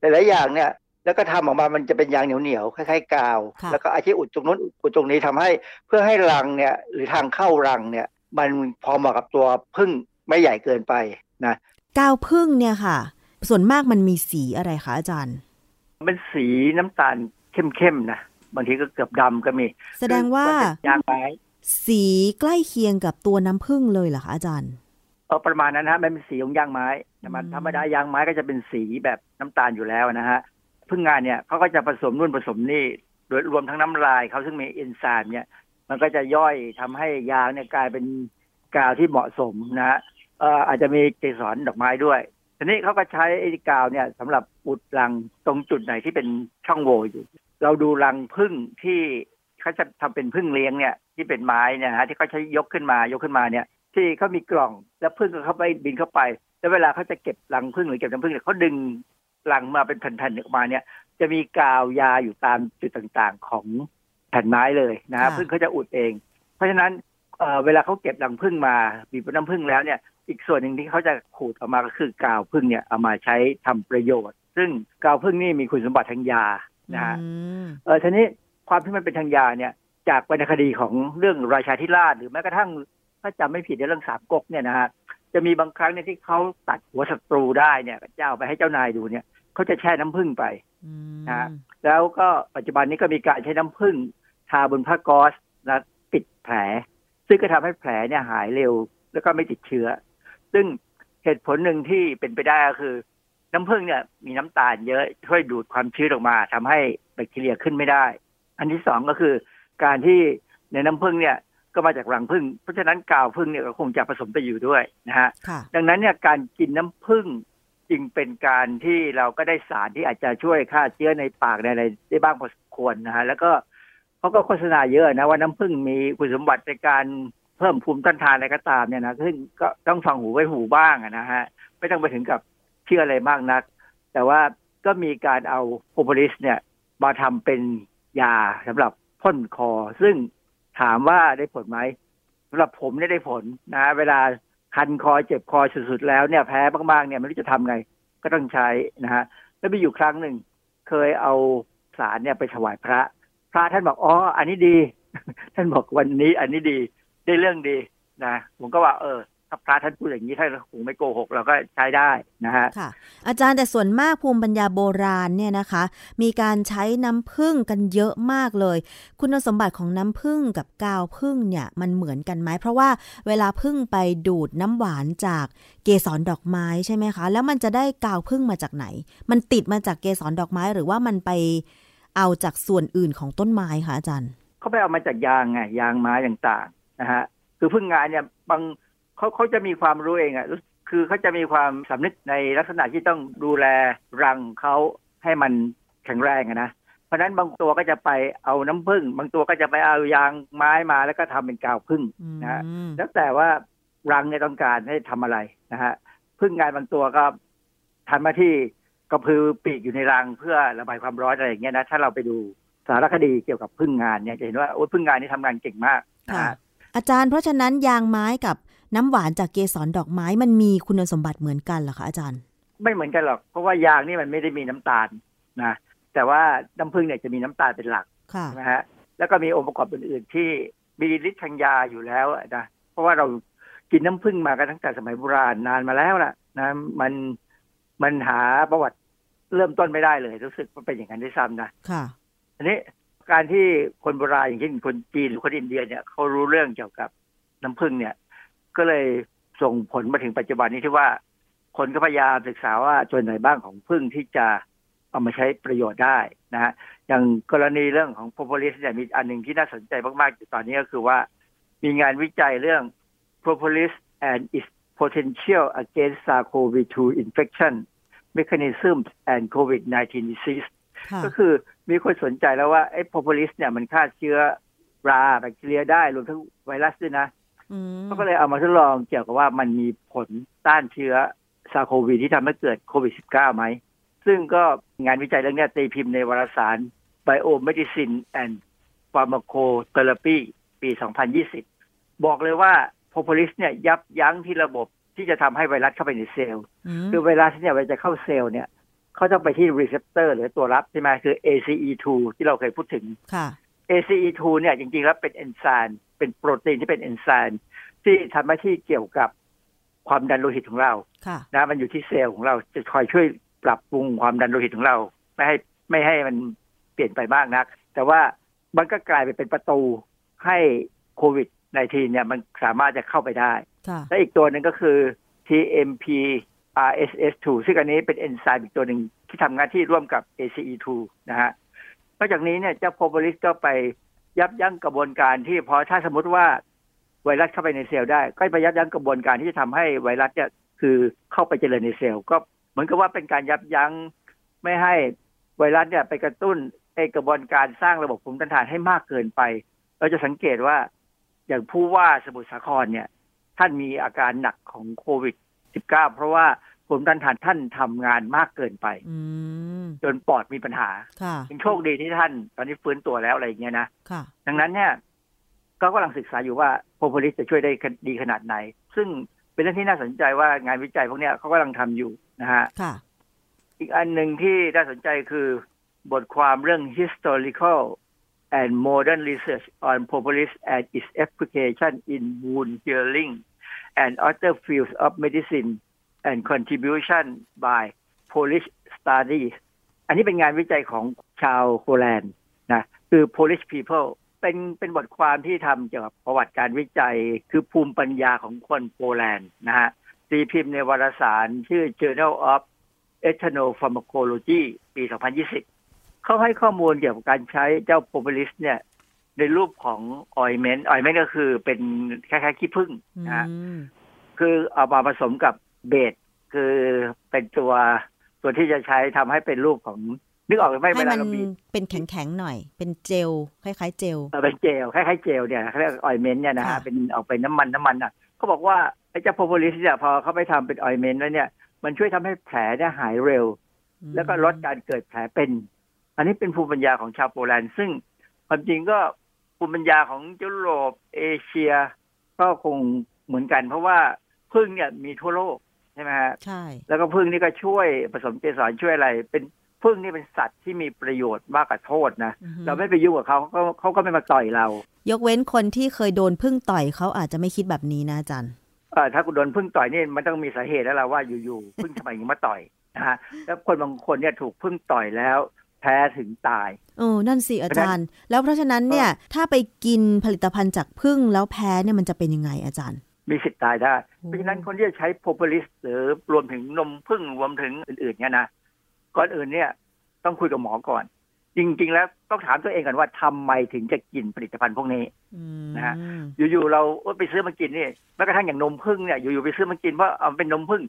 หลาย ๆ อย่างเนี่ย แล้วก็ทำออกมามันจะเป็นยางเหนียว ๆ คล้ายๆกาว แล้วก็อาชีอุดตรงนู้นอุดตรงนี้ทำให้เพื่อให้รังเนี่ยหรือทางเข้ารังเนี่ย มันพอเหมาะกับตัวพึ่งไม่ใหญ่เกินไปนะกาวพึ่งเนี่ยค่ะ ส่วนมากมันมีสีอะไรคะอาจารย์เป็นสีน้ำตาลเข้มๆนะบางทีก็เกือบดำก็มี แสดงว่ายางไม้ สีใกล้เคียงกับตัวน้ำผึ้งเลยเหรอคะอาจารย์เออประมาณนั้นนะฮะมันเป็นสีของยางไม้แต่มันธรรมดายางไม้ก็จะเป็นสีแบบน้ำตาลอยู่แล้วนะฮะพึ่งงานเนี่ยเขาก็จะผสมนู่นผสมนี่โดยรวมทั้งน้ำลายเขาซึ่งมีเอนไซม์เนี่ย มันก็จะย่อยทำให้ยางเนี่ยกลายเป็นกาวที่เหมาะสมนะฮะเอ่ออาจจะมีเกสรดอกไม้ด้วยทีนี้เขาก็ใช้ไอ้กาวเนี่ยสำหรับอุดรังตรงจุดไหนที่เป็นช่องโหว่อยู่ เราดูรังพึ่งที่ เขาจะทำเป็นพึ่งเลี้ยงเนี่ยที่เป็นไม้เนี่ยฮะที่เขาใช้ยกขึ้นมายกขึ้นมาเนี่ย ที่เขามีกล่องแล้วพึ่งก็เข้าไปบินเข้าไป แล้วเวลาเขาจะเก็บรังพึ่งหรือเก็บน้ำพึ่งเนี่ยเขาดึงรังมาเป็นแผ่นๆออกมาเนี่ย จะมีกาวยาอยู่ตามจุดต่างๆของแผ่นไม้เลยนะฮะพึ่งเขาจะอุดเอง เพราะฉะนั้นเเวลาเขาเก็บรังพึ่งมาบีบน้ำพึ่งแล้วเนี่ย อีกส่วนหนึ่งที่เขาจะขูดออกมาก็คือกาวพึ่งเนี่ยเอามาใช้ทำประโยชน์ ซึ่งกาวพึ่งนี่มีคุณสมบัติทางยานะฮะเออทีนี้ ความที่มันเป็นทางยาเนี่ย จากวรรณคดีของเรื่องราชาธิราชหรือแม้กระทั่งถ้าจำไม่ผิดในเรื่องสามก๊กเนี่ยนะฮะจะมีบางครั้งเนี่ยที่เขาตัดหัวศัตรูได้เนี่ยเจ้าไปให้เจ้านายดูเนี่ยเขาจะแช่น้ำผึ้งไปนะฮะแล้วก็ปัจจุบันนี้ก็มีการใช้น้ำผึ้งทาบนผ้าก๊อซนะปิดแผล ซึ่งก็ทำให้แผลเนี่ยหายเร็ว แล้วก็ไม่ติดเชื้อ ซึ่งเหตุผลหนึ่งที่เป็นไปได้ก็คือ น้ำผึ้งเนี่ยมีน้ำตาลเยอะช่วยดูดความชื้นออกมาทำให้แบคทีเรียขึ้นไม่ได้ อันที่สองก็คือการที่ในน้ำผึ้งเนี่ยก็มาจากรังผึ้งเพราะฉะนั้นกาวผึ้งเนี่ยก็คงจะผสมไปอยู่ด้วยนะฮะดังนั้นเนี่ยการกินน้ำผึ้งจึงเป็นการที่เราก็ได้สารที่อาจจะช่วยฆ่าเชื้อในปากในอะไรได้บ้างพอสมควรนะฮะแล้วก็เขาก็โฆษณาเยอะนะว่าน้ำผึ้งมีคุณสมบัติในการเพิ่มภูมิต้านทานอะไรก็ตามเนี่ยนะซึ่งก็ต้องฟังหูไว้หูบ้างนะฮะไม่ต้องไปถึงกับเชื่ออะไรมากนัก แต่ว่าก็มีการเอาโพโพลิสเนี่ยมาทำเป็น ยาสำหรับพ่นคอ ซึ่งถามว่าได้ผลไหมสำหรับผมเนี่ยได้ผลนะ เวลาคันคอเจ็บคอสุดๆแล้วเนี่ยแพ้มากๆเนี่ยไม่รู้จะทำไงก็ต้องใช้นะฮะแล้วมีอยู่ครั้งหนึ่งเคยเอาสารเนี่ยไปถวายพระ พระท่านบอกอ๋ออันนี้ดี ท่านบอกวันนี้ อันนี้ดีได้เรื่องดีนะผมก็ว่า เออ ถ้าพระท่านพูดอย่างนี้ท่านคงไม่โกหกเราก็ใช้ได้นะฮะค่ะ อาจารย์แต่ส่วนมากภูมิปัญญาโบราณเนี่ยนะคะ มีการใช้น้ำผึ้งกันเยอะมากเลย คุณสมบัติของน้ำผึ้งกับกาวผึ้งเนี่ยมันเหมือนกันไหมเพราะว่าเวลาผึ้งไปดูดน้ำหวานจากเกสรดอกไม้ใช่ไหมคะ แล้วมันจะได้กาวผึ้งมาจากไหน มันติดมาจากเกสรดอกไม้หรือว่ามันไปเอาจากส่วนอื่นของต้นไม้คะอาจารย์เขาไปเอามาจากยางไงยางไม้ต่างๆนะฮะคือพึ่งงานเนี่ยบาง เขาเขาจะมีความรู้เองอะ่ะคือเขาจะมีความสำนึกในลักษณะที่ต้องดูแลรังเขาให้มันแข็งแรงนะ เพราะนั้นบางตัวก็จะไปเอาน้ำผึ้งบางตัวก็จะไปเอายางไม้มาแล้วก็ทำเป็นกาวผึ้งนะฮะแล้วแต่ว่ารังเนี่ยต้องการให้ทำอะไรนะฮะพึ่งงานบางตัวก็ทำมาที่กระพือปีกอยู่ในรังเพื่อระบายความร้อนอะไรอย่างเงี้ยนะถ้าเราไปดูสารคดีเกี่ยวกับพึ่งงานเนี่ยจะเห็นว่าโอ้พึ่งงานนี่ทำงานเก่งมากนะฮะอาจารย์เพราะฉะนั้นยางไม้กับ น้ำหวานจากเกสรดอกไม้มันมีคุณสมบัติเหมือนกันเหรอคะอาจารย์ ไม่เหมือนกันหรอกเพราะว่ายางนี่มันไม่ได้มีน้ำตาลนะแต่ว่าน้ำผึ้งเนี่ยจะมีน้ำตาลเป็นหลักนะฮะแล้วก็มีองค์ประกอบอื่นๆ ที่มีฤทธิ์ทางยาอยู่แล้วนะเพราะว่าเรากินน้ำผึ้งมากันตั้งแต่สมัยโบราณนานมาแล้วล่ะนะมันมันหาประวัติเริ่มต้นไม่ได้เลย รู้สึกว่าเป็นอย่างนั้นด้วยซ้ำนะค่ะอันนี้การที่คนโบราณอย่างเช่นคนจีนหรือคนอินเดียเนี่ยเขารู้เรื่องเกี่ยวกับน้ำผึ้งเนี่ย ก็เลยส่งผลมาถึงปัจจุบันนี้ที่ว่า คนก็พยายามศึกษาว่าส่วนไหนบ้างของพึ่งที่จะเอามาใช้ประโยชน์ได้นะฮะอย่างกรณีเรื่องของโพโพลิสเนี่ยมีอันหนึ่งที่น่าสนใจมากๆอยู่ตอนนี้ก็คือว่า มีงานวิจัยเรื่อง propolis and its potential against SARS-CoV-2 infection mechanisms and COVID-19 disease ก็คือมีคนสนใจแล้วว่าไอ้โพโพลิสเนี่ยมันฆ่าเชื้อราแบคทีเรียได้รวมทั้งไวรัสด้วยนะ เขาก็เลยเอามาทดลองเกี่ยวกับว่ามันมีผลต้านเชื้อ SARS-CoV-2 ที่ทำให้เกิดโควิด -19 ไหม ซึ่งก็งานวิจัยเรื่องนี้ตีพิมพ์ในวารสาร Biomedicine and Pharmacotherapy ปี 2020 บอกเลยว่า propolis เนี่ยยับยั้งที่ระบบที่จะทำให้ไวรัสเข้าไปในเซลล์ คือไวรัสเนี่ยเวลาจะเข้าเซลล์เนี่ยเขาต้องไปที่ receptor หรือตัวรับใช่ไหมคือ ACE2 ที่เราเคยพูดถึง ACE2 เนี่ยจริงๆแล้วเป็นเอนไซม์ เป็นโปรตีนที่เป็นเอนไซม์ที่ทำหน้าที่เกี่ยวกับความดันโลหิตของเราค่ะนะมันอยู่ที่เซลล์ของเราจะคอยช่วยปรับปรุงความดันโลหิตของเรา ไม่ให้ไม่ให้มันเปลี่ยนไปมากนัก แต่ว่ามันก็กลายไปเป็นประตูให้โควิด -19 เนี่ยมันสามารถจะเข้าไปได้ค่ะและอีกตัวหนึ่งก็คือ TMP RSS2 ซึ่งอันนี้เป็นเอนไซม์อีกตัวหนึ่งที่ทำงานที่ร่วมกับ ACE2 นะฮะนอกจากนี้เนี่ยเจ้าโพบริสก็ไป ยับยั้งกระบวนการที่พอถ้าสมมติว่าไวรัสเข้าไปในเซลล์ได้ ก็ไปยับยั้งกระบวนการที่จะทำให้ไวรัสเนี่ยคือเข้าไปเจริญในเซลล์ก็เหมือนกับว่าเป็นการยับยั้งไม่ให้ไวรัสเนี่ยไปกระตุ้นไอกระบวนการสร้างระบบภูมิต้านทานให้มากเกินไป เราจะสังเกตว่าอย่างผู้ว่าสมุทรสาครเนี่ย ท่านมีอาการหนักของโควิด -19 เพราะว่าภูมิต้านทานท่านทำงานมากเกินไป อืม จนปอดมีปัญหาค่ะยังโชคดีที่ท่าน ตอนนี้ฟื้นตัวแล้วอะไรอย่างเงี้ยนะค่ะดังนั้นเนี่ย ก็กำลังศึกษาอยู่ว่าโพโพลิสจะช่วยได้ดีขนาดไหน ซึ่งเป็นเรื่องที่น่าสนใจว่างานวิจัยพวกเนี้ยเขากำลังทำอยู่นะฮะค่ะอีกอันหนึ่งที่น่าสนใจคือบทความเรื่อง historical and modern research on propolis and its application in wound healing and other fields of medicine and contribution by Polish studies อันนี้เป็นงานวิจัยของชาวโปแลนด์นะคือ Polish people เป็นเป็นบทความที่ทำเกี่ยวกับประวัติการวิจัยคือภูมิปัญญาของคนโปแลนด์นะฮะตีพิมพ์ในวารสารชื่อ Journal of Ethnopharmacology ปี 2020 เขาให้ข้อมูลเกี่ยวกับการใช้เจ้าโพลิสเนี่ย ในรูปของ ointment ointment ก็คือเป็นคล้ายๆขี้ผึ้งนะฮะอืมคือเอามาผสมกับ base คือเป็นตัว ตัวที่จะใช้ทำให้เป็นรูปของนึกออกหรือไม่ให้เวมัลานเราบีบเป็นแข็งๆหน่อย เป็นเจลคล้ายๆเจลเออเป็นเจลคล้ายๆเจลเนี่ยเขาเรียก ointment เนี่ยนะฮะค่ะเป็นออกเป็นน้ำมันน้ำมันอะเขาบอกว่าไอ้เจ้า propolis เนี่ยพอเขาไปทำเป็น ointment แล้วเนี่ย มันช่วยทำให้แผลเนี่ยหายเร็ว แล้วก็ลดการเกิดแผลเป็น อันนี้เป็นภูมิปัญญาของชาวโปแลนด์ซึ่งความจริงก็ภูมิปัญญาของยุโรปเอเชีย ก็คงเหมือนกัน เพราะว่าพึ่งเนี่ยมีทั่วโลก ใช่ไหมฮะใช่ แล้วก็พึ่งนี่ก็ช่วยผสมเกสรช่วยอะไร เป็นพึ่งนี่เป็นสัตว์ที่มีประโยชน์มากกว่าโทษนะอือฮึเราไม่ไปยุ่งกับเขาเขาก็เขาก็ไม่มาต่อยเรา ยกเว้นคนที่เคยโดนพึ่งต่อยเขาอาจจะไม่คิดแบบนี้นะอาจารย์เออถ้าคุณโดนพึ่งต่อยนี่มันต้องมีสาเหตุแล้วล่ะว่าอยู่ๆพึ่งทำไมถึงมาต่อยนะฮะแล้วคนบางคนเนี่ยถูกพึ่งต่อยแล้วแพ้ถึงตายโอ้นั่นสิอาจารย์ แล้วเพราะฉะนั้นเนี่ยถ้าไปกินผลิตภัณฑ์จากพึ่งแล้วแพ้เนี่ยมันจะเป็นยังไงอาจารย์ มีสิทธิ์ตายได้ เพราะฉะนั้นคนที่จะใช้โพลิสหรือรวมถึงนมพึ่งรวมถึงอื่น ๆ เนี่ยนะก่อนอื่นเนี่ยต้องคุยกับหมอก่อน จริง ๆ แล้วต้องถามตัวเองก่อนว่าทำไมถึงจะกินผลิตภัณฑ์พวกนี้นะฮะอยู่ๆเราเอ้ยไปซื้อมากินนี่แม้กระทั่งอย่างนมพึ่งเนี่ยอยู่ๆไปซื้อมากินเพราะเอาเป็นนมพึ่ง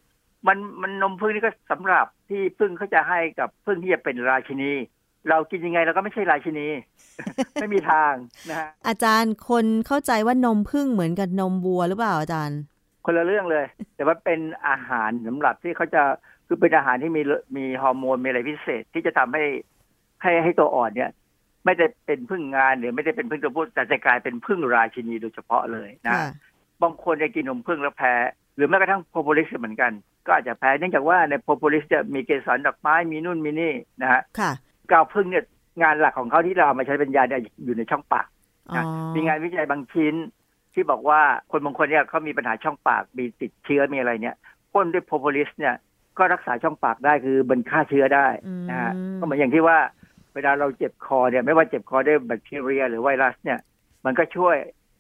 มันมันนมพึ่งนี่ก็สำหรับที่พึ่งเขาจะให้กับพึ่งที่จะเป็นราชินี เรากินยังไงเราก็ไม่ใช่ราชินี ไม่มีทางนะฮะอาจารย์คนเข้าใจว่านมพึ่งเหมือนกับนมวัวหรือเปล่าอาจารย์ คนละเรื่องเลย แต่ว่าเป็นอาหารสำหรับที่เขาจะคือเป็นอาหารที่มีมีฮอร์โมนมีอะไรพิเศษที่จะทำให้ให้ให้ตัวอ่อนเนี่ย ไม่ได้เป็นพึ่งงานหรือไม่ได้เป็นพึ่งตัวผู้แต่จะกลายเป็นพึ่งราชินีโดยเฉพาะเลยนะค่ะบางคนจะกินนมผึ้งแล้วแพ้ หรือแม้กระทั่ง propolis เหมือนกัน ก็อาจจะแพ้เนื่องจากว่าใน propolis จะมีเกสรดอกไม้มีนู่นมีนี่นะฮะค่ะ กาวผึ้งเนี่ยงานหลักของเขาที่เราเอามาใช้เป็นยาเนี่ยอยู่ในช่องปากอ๋อมีงานวิจัยบางชิ้น ที่บอกว่าคนบางคนเนี่ยเขามีปัญหาช่องปากมีติดเชื้อมีอะไรเนี่ยพ่นด้วย propolis เนี่ยก็รักษาช่องปากได้คือมันฆ่าเชื้อได้นะฮะก็เหมือนอย่างที่ว่าเวลาเราเจ็บคอเนี่ยไม่ว่าเจ็บคอด้วยแบคทีเรีย หรือไวรัสเนี่ย มันก็ช่วย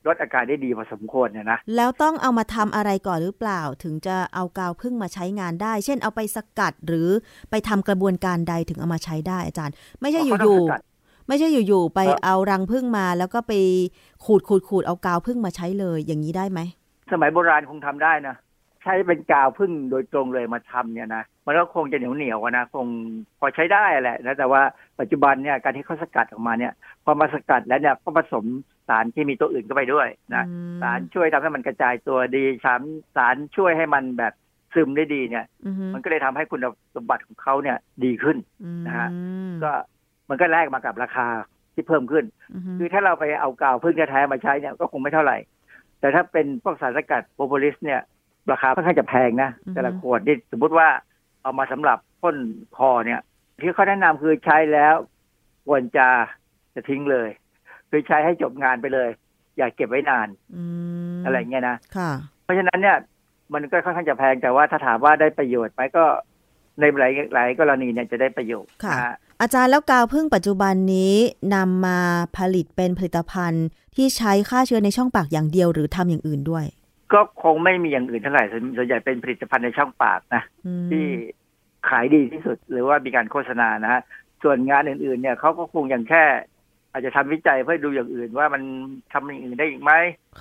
ลดอาการได้ดีพอสมควรเนี่ยนะแล้วต้องเอามาทำอะไรก่อนหรือเปล่า ถึงจะเอากาวพึ่งมาใช้งานได้ เช่นเอาไปสกัดหรือไปทำกระบวนการใดถึงเอามาใช้ได้อาจารย์ ไม่ใช่อ๋ออเขาต้ยู่องสกัดๆไม่ใช่อยู่ๆไปครับเอารังพึ่งมาแล้วก็ไปขูดขูดขูดเอากาวพึ่งมาใช้เลยอย่างนี้ได้ไหมสมัยโบราณคงทำได้นะใช้เป็นกาวพึ่งโดยตรงเลยมาทำเนี่ยนะมันก็คงจะเหนียวเหนียวๆอะนะคงพอใช้ได้แหละนะแต่ว่าปัจจุบันเนี่ยการที่เขาสกัดออกมาเนี่ยพอมาสกัดแล้วเนี่ยก็ผสมสารที่มีตัวอื่นเข้าไปด้วยนะสารช่วยทำให้มันกระจายตัวดีสารสารช่วยให้มันแบบซึมได้ดีเนี่ยอือฮึมันก็เลยทำให้คุณสมบัติของเขาเนี่ยดีขึ้นนะฮะก็มันก็แลกมากับราคาที่เพิ่มขึ้น คือถ้าเราไปเอากาวพึ่งแท้ๆมาใช้เนี่ยก็คงไม่เท่าไหร่ แต่ถ้าเป็นพวกสารสกัดโพโพลิสเนี่ย ราคาค่อนข้างจะแพงนะอือฮึแต่ละขวดนี่สมมติว่าเอามาสำหรับพ่นคอเนี่ย ที่เขาแนะนำคือใช้แล้วควรจะจะทิ้งเลย คือใช้ให้จบงานไปเลย อย่าเก็บไว้นานอืมอะไรเงี้ยนะค่ะเพราะฉะนั้นเนี่ย มันก็ค่อนข้างจะแพงแต่ว่าถ้าถามว่าได้ประโยชน์ไหมก็ในหลายหลายกรณีเนี่ยจะได้ประโยชน์ค่ะนะฮะอาจารย์แล้วกาวพึ่งปัจจุบันนี้นำมาผลิตเป็นผลิตภัณฑ์ที่ใช้ฆ่าเชื้อในช่องปากอย่างเดียวหรือทำอย่างอื่นด้วย ก็คงไม่มีอย่างอื่นเท่าไหร่ส่วนส่วนใหญ่เป็นผลิตภัณฑ์ในช่องปากนะอืมที่ขายดีที่สุดหรือว่ามีการโฆษณานะฮะส่วนงานอื่นๆ เนี่ยเขาก็คงยังแค่ อาจจะทำวิจัยเพื่อดูอย่างอื่นว่ามันทำอย่างอื่นได้อีกไหม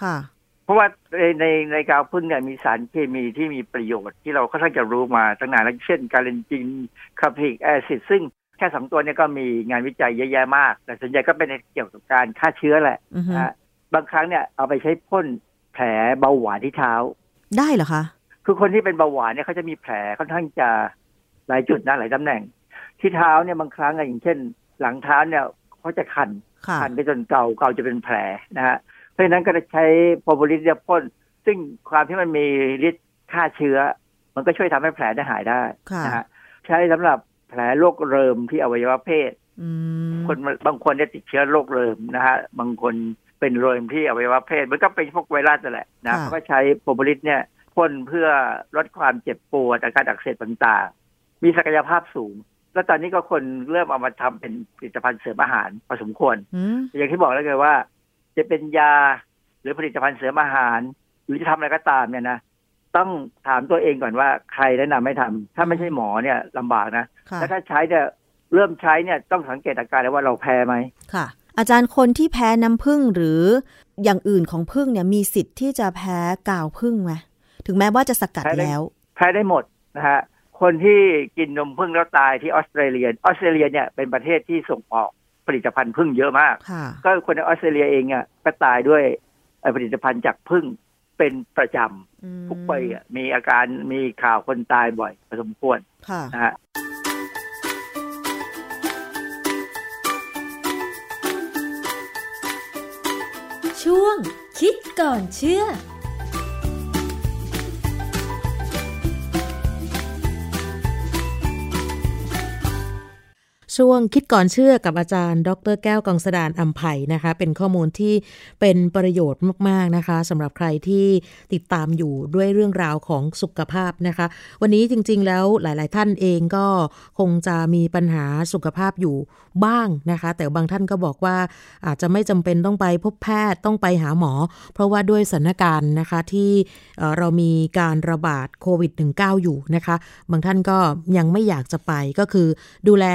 ค่ะ เพราะว่าในในในกาวพึ่งเนี่ยมีสารเคมีที่มีประโยชน์ที่เราค่อนข้างจะรู้มาตั้งนานแล้วเช่นการเลนจินคาพริกแอซิดซึ่งแค่สองตัวเนี่ยก็มีงานวิจัยเยอะแยะมาก แต่ส่วนใหญ่ก็เป็นเกี่ยวกับการฆ่าเชื้อแหละอือฮึนะฮะบางครั้งเนี่ยเอาไปใช้พ่นแผลเบาหวานที่เท้า ได้เหรอคะ คือคนที่เป็นเบาหวานเนี่ยเขาจะมีแผลค่อนข้างจะหลายจุดนะหลายตำแหน่ง ที่เท้าเนี่ยบางครั้งอะอย่างเช่น หลังเท้าเนี่ย เขาจะคันค่ะคันไปจนเก่าเก่าจะเป็นแผลนะฮะเพราะฉะนั้นก็จะใช้โพรโพลิสเนี่ยพ่นซึ่งความที่มันมีฤทธิ์ฆ่าเชื้อ มันก็ช่วยทำให้แผลได้หายได้ค่ะนะฮะใช้สำหรับแผลโรคเริมที่อวัยวะเพศอืมคนบางคนเนี่ยติดเชื้อโรคเริมนะฮะบางคนเป็นเริมที่อวัยวะเพศมันก็เป็นพวกไวรัสนั่นแหละนะค่ะเขาก็ใช้โพรโพลิสเนี่ยพ่นเพื่อลดความเจ็บปวดอาการอักเสบต่างๆ มีศักยภาพสูง แล้วตอนนี้ก็คนเริ่มเอามาทำเป็นผลิตภัณฑ์เสริมอาหารพอสมควรอืมอย่างที่บอกแล้วไงว่า จะเป็นยาหรือผลิตภัณฑ์เสริมอาหาร หรือจะทำอะไรก็ตามเนี่ยนะต้องถามตัวเองก่อนว่าใครแนะนำให้ทำถ้าไม่ใช่หมอเนี่ยลำบากนะค่ะแล้วถ้าใช้เนี่ยเริ่มใช้เนี่ยต้องสังเกตอาการเลยว่าเราแพ้ไหมค่ะ อาจารย์คนที่แพ้น้ำผึ้งหรืออย่างอื่นของผึ้งเนี่ยมีสิทธิ์ที่จะแพ้กาวผึ้งไหมถึงแม้ว่าจะสกัดแพ้ได้แล้ว แพ้ได้หมดนะฮะ คนที่กินนมผึ้งแล้วตายที่ออสเตรเลีย ออสเตรเลียเนี่ยเป็นประเทศที่ส่งออกผลิตภัณฑ์ผึ้งเยอะมากค่ะก็คนในออสเตรเลียเองอะก็ตายด้วยเอ่อผลิตภัณฑ์จากผึ้งเป็นประจำทุกปีอะมีอาการมีข่าวคนตายบ่อยพอสมควรค่ะนะฮะช่วงคิดก่อนเชื่อ ช่วงคิดก่อนเชื่อกับอาจารย์ ดรแก้วกังสดานอัมไผ่นะคะ เป็นข้อมูลที่เป็นประโยชน์มาก ๆ นะคะสำหรับใครที่ติดตามอยู่ด้วยเรื่องราวของสุขภาพนะคะ วันนี้จริง ๆ แล้วหลาย ๆ ท่านเองก็คงจะมีปัญหาสุขภาพอยู่บ้างนะคะ แต่บางท่านก็บอกว่าอาจจะไม่จำเป็นต้องไปพบแพทย์ต้องไปหาหมอ เพราะว่าด้วยสถานการณ์นะคะที่เอ่อเรามีการระบาดโควิด -19 อยู่นะคะ บางท่านก็ยังไม่อยากจะไปก็คือดูแล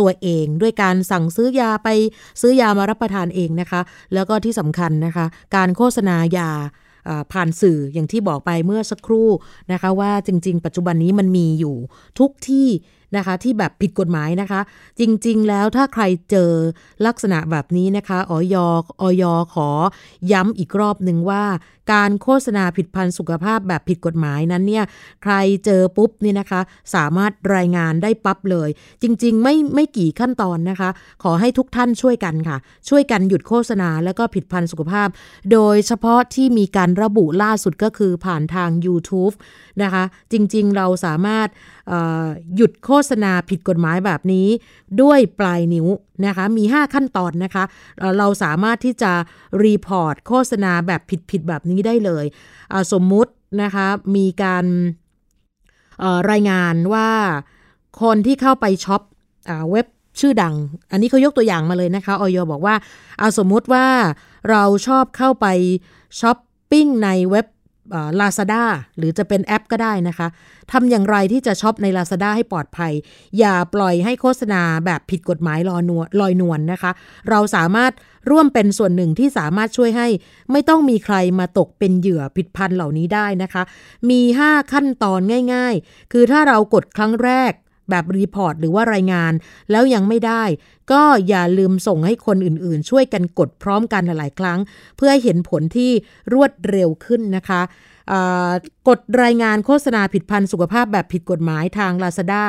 ตัวเองด้วยการสั่งซื้อยาไปซื้อยามารับประทานเองนะคะ แล้วก็ที่สำคัญนะคะ การโฆษณายาผ่านสื่ออย่างที่บอกไปเมื่อสักครู่นะคะว่าจริง ๆ ปัจจุบันนี้มันมีอยู่ทุกที่นะคะที่แบบผิดกฎหมายนะคะ จริงๆ แล้วถ้าใครเจอลักษณะแบบนี้นะคะออยออยขอย้ำอีกรอบหนึ่งว่า การโฆษณาผิดพันธุ์สุขภาพแบบผิดกฎหมายนั้นเนี่ยใครเจอปุ๊บนี่นะคะ สามารถรายงานได้ปั๊บเลย จริง ๆ ไม่ไม่กี่ขั้นตอนนะคะ ขอให้ทุกท่านช่วยกันค่ะ ช่วยกันหยุดโฆษณาแล้วก็ผลิตภัณฑ์สุขภาพ โดยเฉพาะที่มีการระบุล่าสุดก็คือผ่านทาง YouTube นะคะ จริง ๆ เราสามารถหยุดโฆษณาผิดกฎหมายแบบนี้ด้วยปลายนิ้วนะคะ มี 5 ขั้นตอนนะคะเอ่อเราสามารถที่จะ report โฆษณาแบบผิดๆแบบนี้ได้เลย สมมุตินะคะมีการรายงานว่าคนที่เข้าไปช็อปอเว็บชื่อดัง อันนี้เขายกตัวอย่างมาเลยนะคะออยบอกว่าเอาสมมุติว่าเราชอบเข้าไปช้อปปิ้งในเว็บ ลาซาด้าหรือจะเป็นแอปก็ได้นะคะทำอย่างไรที่จะช็อปใน Lazada ให้ปลอดภัย อย่าปล่อยให้โฆษณาแบบผิดกฎหมายลอยนวลลอยนวลนะคะ เราสามารถร่วมเป็นส่วนหนึ่งที่สามารถช่วยให้ ไม่ต้องมีใครมาตกเป็นเหยื่อผลิตภัณฑ์เหล่านี้ได้นะคะ มี 5 ขั้นตอนง่าย ๆ คือถ้าเรากดครั้งแรก แบบ report หรือว่ารายงาน แล้วยังไม่ได้ ก็อย่าลืมส่งให้คนอื่นๆ ช่วยกันกดพร้อมกันหลายๆ ครั้ง เพื่อให้เห็นผลที่รวดเร็วขึ้นนะคะกดรายงานโฆษณาผลิตภัณฑ์สุขภาพแบบผิดกฎหมายทาง Lazada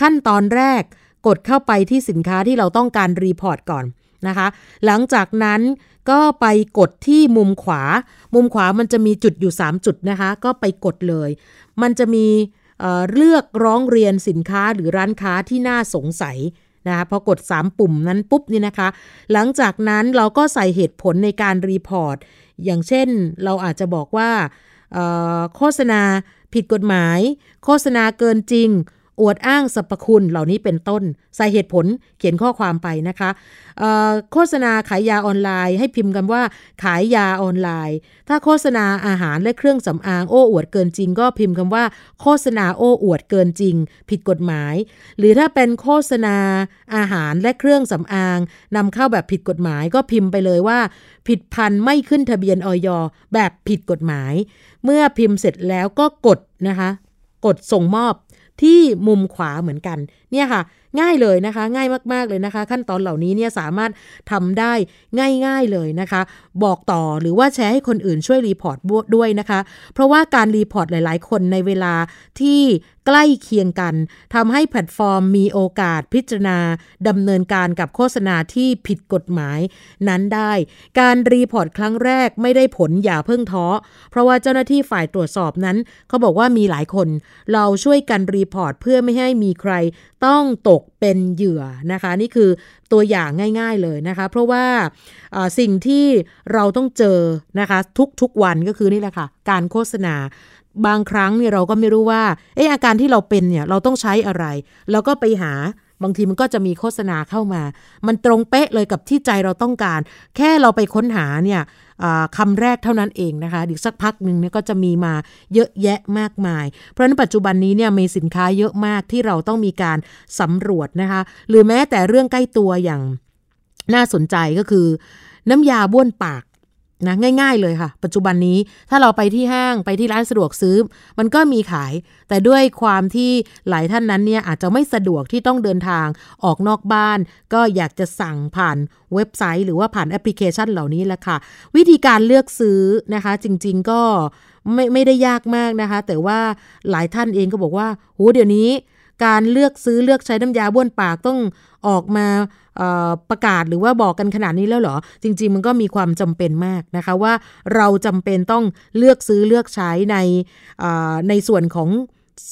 ขั้นตอนแรกกดเข้าไปที่สินค้าที่เราต้องการ report ก่อนนะคะ หลังจากนั้นก็ไปกดที่มุมขวา มุมขวามันจะมีจุดอยู่ 3 จุดนะคะ ก็ไปกดเลย มันจะมี เเลือกร้องเรียนสินค้าหรือร้านค้าที่น่าสงสัยนะคะพอกด 3 ปุ่มนั้นปุ๊บนี่นะคะ หลังจากนั้นเราก็ใส่เหตุผลในการรีพอร์ต อย่างเช่นเราอาจจะบอกว่าโฆษณาผิดกฎหมาย โฆษณาเกินจริง อวดอ้างสรรพคุณเหล่านี้เป็นต้น ใส่เหตุผลเขียนข้อความไปนะคะ โฆษณาขายยาออนไลน์ ให้พิมพ์กันว่าขายยาออนไลน์ ถ้าโฆษณาอาหารและเครื่องสำอางโอ้อวดเกินจริง ก็พิมพ์คำว่าโฆษณาโอ้อวดเกินจริง ผิดกฎหมาย หรือถ้าเป็นโฆษณาอาหารและเครื่องสำอางนำเข้าแบบผิดกฎหมายก็พิมพ์ไปเลยว่า ผิดพันธุ์ไม่ขึ้นทะเบียนออยแบบผิดกฎหมาย เมื่อพิมพ์เสร็จแล้วก็กดนะคะกดส่งมอบ ที่มุมขวาเหมือนกัน เนี่ยค่ะ ง่ายเลยนะคะ ง่ายมากๆเลยนะคะ ขั้นตอนเหล่านี้เนี่ยสามารถทำได้ง่าย ๆเลยนะคะ บอกต่อหรือว่าแชร์ให้คนอื่นช่วย report ด้วยนะคะ เพราะว่าการ report หลาย ๆ คนในเวลาที่ใกล้เคียงกันทำให้แพลตฟอร์มมีโอกาสพิจารณาดำเนินการกับโฆษณาที่ผิดกฎหมาย นั้นได้ การ report ครั้งแรกไม่ได้ผลอย่าเพิ่งท้อ เพราะว่าเจ้าหน้าที่ฝ่ายตรวจสอบนั้นเขาบอกว่ามีหลายคน เราช่วยกัน report เพื่อไม่ให้มีใครต้องตกเป็นเหยื่อนะคะ นี่คือตัวอย่างง่ายๆเลยนะคะ เพราะว่าสิ่งที่เราต้องเจอนะคะ ทุกๆวันก็คือนี่แหละค่ะ การโฆษณาบางครั้งเนี่ยเราก็ไม่รู้ว่าเอออาการที่เราเป็นเนี่ยเราต้องใช้อะไร แล้วก็ไปหาบางทีมันก็จะมีโฆษณาเข้ามา มันตรงเป๊ะเลยกับที่ใจเราต้องการ แค่เราไปค้นหาเนี่ย คำแรกเท่านั้นเองนะคะอีกสักพักหนึ่งเนี่ยก็จะมีมาเยอะแยะมากมาย เพราะฉะนั้นปัจจุบันนี้เนี่ยมีสินค้าเยอะมากที่เราต้องมีการสำรวจนะคะ หรือแม้แต่เรื่องใกล้ตัวอย่างน่าสนใจก็คือ น้ำยาบ้วนปาก นะง่าย ๆ เลยค่ะ ปัจจุบันนี้ถ้าเราไปที่ห้างไปที่ร้านสะดวกซื้อ มันก็มีขาย แต่ด้วยความที่หลายท่านนั้นเนี่ยอาจจะไม่สะดวกที่ต้องเดินทางออกนอกบ้าน ก็อยากจะสั่งผ่านเว็บไซต์ หรือว่าผ่านแอปพลิเคชันเหล่านี้แหละค่ะ วิธีการเลือกซื้อนะคะ จริง ๆ ก็ไม่ไม่ได้ยากมากนะคะ แต่ว่าหลายท่านเองก็บอกว่าโหเดี๋ยวนี้การเลือกซื้อเลือกใช้น้ำยาบ้วนปากต้อง ออกมาประกาศหรือว่าบอกกันขนาดนี้แล้วเหรอ จริง ๆ มันก็มีความจำเป็นมากนะคะว่าเราจำเป็นต้องเลือกซื้อเลือกใช้ในในส่วนของ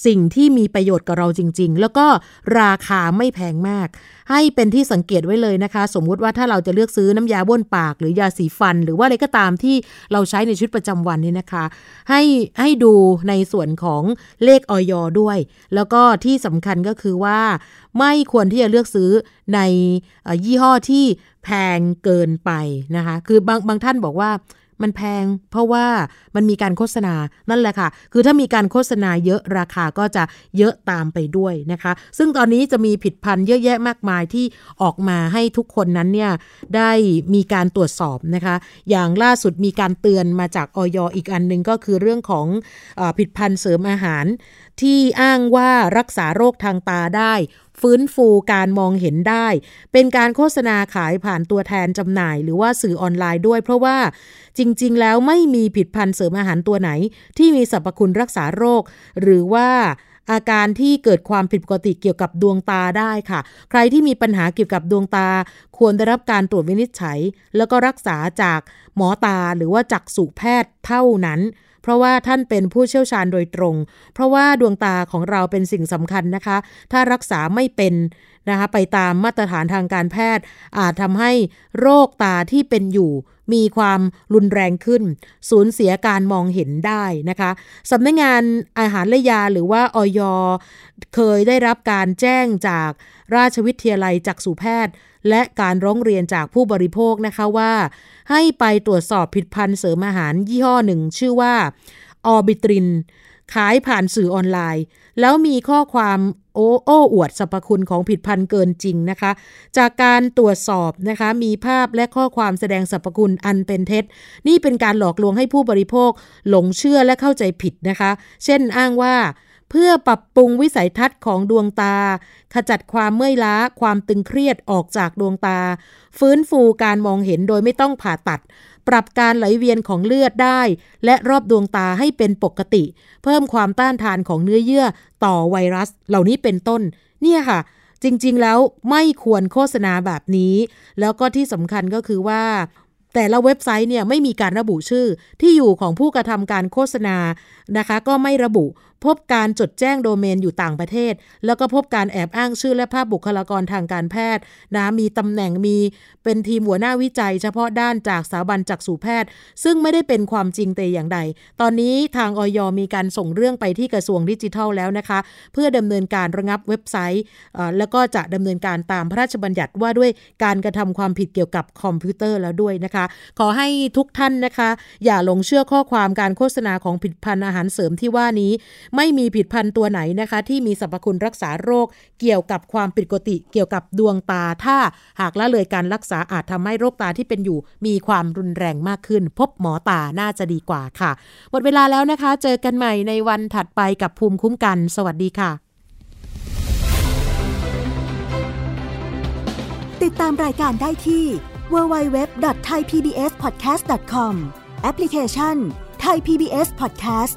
สิ่งที่มีประโยชน์กับเราจริง ๆ แล้วก็ราคาไม่แพงมาก ให้เป็นที่สังเกตไว้เลยนะคะ สมมุติว่าถ้าเราจะเลือกซื้อน้ำยาบ้วนปาก หรือยาสีฟัน หรือว่าอะไรก็ตามที่เราใช้ในชีวิตประจำวันนี่นะคะ ให้ให้ดูในส่วนของเลขออยด้วย แล้วก็ที่สำคัญก็คือว่า ไม่ควรที่จะเลือกซื้อในยี่ห้อที่แพงเกินไปนะคะ คือบางบางท่านบอกว่ามันแพงเพราะว่ามันมีการโฆษณานั่นแหละค่ะ คือถ้ามีการโฆษณาเยอะราคาก็จะเยอะตามไปด้วยนะคะ ซึ่งตอนนี้จะมีผิดพันธุ์เยอะแยะมากมายที่ออกมาให้ทุกคนนั้นเนี่ยได้มีการตรวจสอบนะคะ อย่างล่าสุดมีการเตือนมาจากออยอีกอันหนึ่งก็คือเรื่องของอผิดพันธุ์เสริมอาหารที่อ้างว่ารักษาโรคทางตาได้ ฟื้นฟูการมองเห็นได้ เป็นการโฆษณาขายผ่านตัวแทนจำหน่าย หรือว่าสื่อออนไลน์ด้วย เพราะว่าจริง ๆ แล้วไม่มีผิดพันธุ์เสริมอาหารตัวไหน ที่มีสรรพคุณรักษาโรค หรือว่าอาการที่เกิดความผิดปกติเกี่ยวกับดวงตาได้ค่ะ ใครที่มีปัญหาเกี่ยวกับดวงตา ควรได้รับการตรวจวินิจฉัย แล้วก็รักษาจากหมอตาหรือว่าจักษุแพทย์เท่านั้น เพราะว่าท่านเป็นผู้เชี่ยวชาญโดยตรง เพราะว่าดวงตาของเราเป็นสิ่งสำคัญนะคะ ถ้ารักษาไม่เป็นนะคะไปตามมาตรฐานทางการแพทย์ อาจทำให้โรคตาที่เป็นอยู่มีความรุนแรงขึ้น สูญเสียการมองเห็นได้นะคะสำนักงงานอาหารและยาหรือว่าออยเคยได้รับการแจ้งจากราชวิทยาลัยจักษุแพทย์ และการร้องเรียนจากผู้บริโภคนะคะว่า ให้ไปตรวจสอบผิดพันธ์เสริมอาหารยี่ห้อหนึ่ง ชื่อว่าออบิตริน ขายผ่านสื่อออนไลน์ แล้วมีข้อความโอ้โอ้อวดสรรพคุณของผิดพันธ์เกินจริงนะคะ จากการตรวจสอบนะคะ มีภาพและข้อความแสดงสรรพคุณอันเป็นเท็จ นี่เป็นการหลอกลวงให้ผู้บริโภค หลงเชื่อและเข้าใจผิดนะคะ เช่นอ้างว่า เพื่อปรับปรุงวิสัยทัศน์ของดวงตา ขจัดความเมื่อยล้าความตึงเครียดออกจากดวงตา ฟื้นฟูการมองเห็นโดยไม่ต้องผ่าตัด ปรับการไหลเวียนของเลือดได้ และรอบดวงตาให้เป็นปกติ เพิ่มความต้านทานของเนื้อเยื่อต่อไวรัส เหล่านี้เป็นต้น เนี่ยค่ะ จริงๆแล้วไม่ควรโฆษณาแบบนี้ แล้วก็ที่สำคัญก็คือว่าแต่ละเว็บไซต์เนี่ยไม่มีการระบุชื่อที่อยู่ของผู้กระทำการโฆษณานะคะ ก็ไม่ระบุ พบการจดแจ้งโดเมนอยู่ต่างประเทศ แล้วก็พบการแอบอ้างชื่อและภาพบุคลากรทางการแพทย์นะมีตำแหน่งมีเป็นทีมหัวหน้าวิจัย เฉพาะด้านจากสถาบันจักษุแพทย์ ซึ่งไม่ได้เป็นความจริงแต่อย่างใด ตอนนี้ทางออยมีการส่งเรื่องไปที่กระทรวงดิจิทัลแล้วนะคะ เพื่อดำเนินการระงับเว็บไซต์แล้วก็จะดำเนินการตามพระราชบัญญัติว่าด้วยการกระทำความผิดเกี่ยวกับคอมพิวเตอร์แล้วด้วยนะคะ ขอให้ทุกท่านนะคะ อย่าหลงเชื่อข้อความการโฆษณาของผลิตภัณฑ์อาหารเสริมที่ว่านี้ไม่มีผลิตภัณฑ์ตัวไหนนะคะ ที่มีสรรพคุณรักษาโรค เกี่ยวกับความผิดปกติ เกี่ยวกับดวงตา ถ้าหากละเลยการรักษาอาจทำให้โรคตาที่เป็นอยู่ มีความรุนแรงมากขึ้น พบหมอตาน่าจะดีกว่าค่ะ หมดเวลาแล้วนะคะ เจอกันใหม่ในวันถัดไปกับภูมิคุ้มกัน สวัสดีค่ะ ติดตามรายการได้ที่ www.thaipbspodcast.com แอปพลิเคชัน Thai PBS Podcast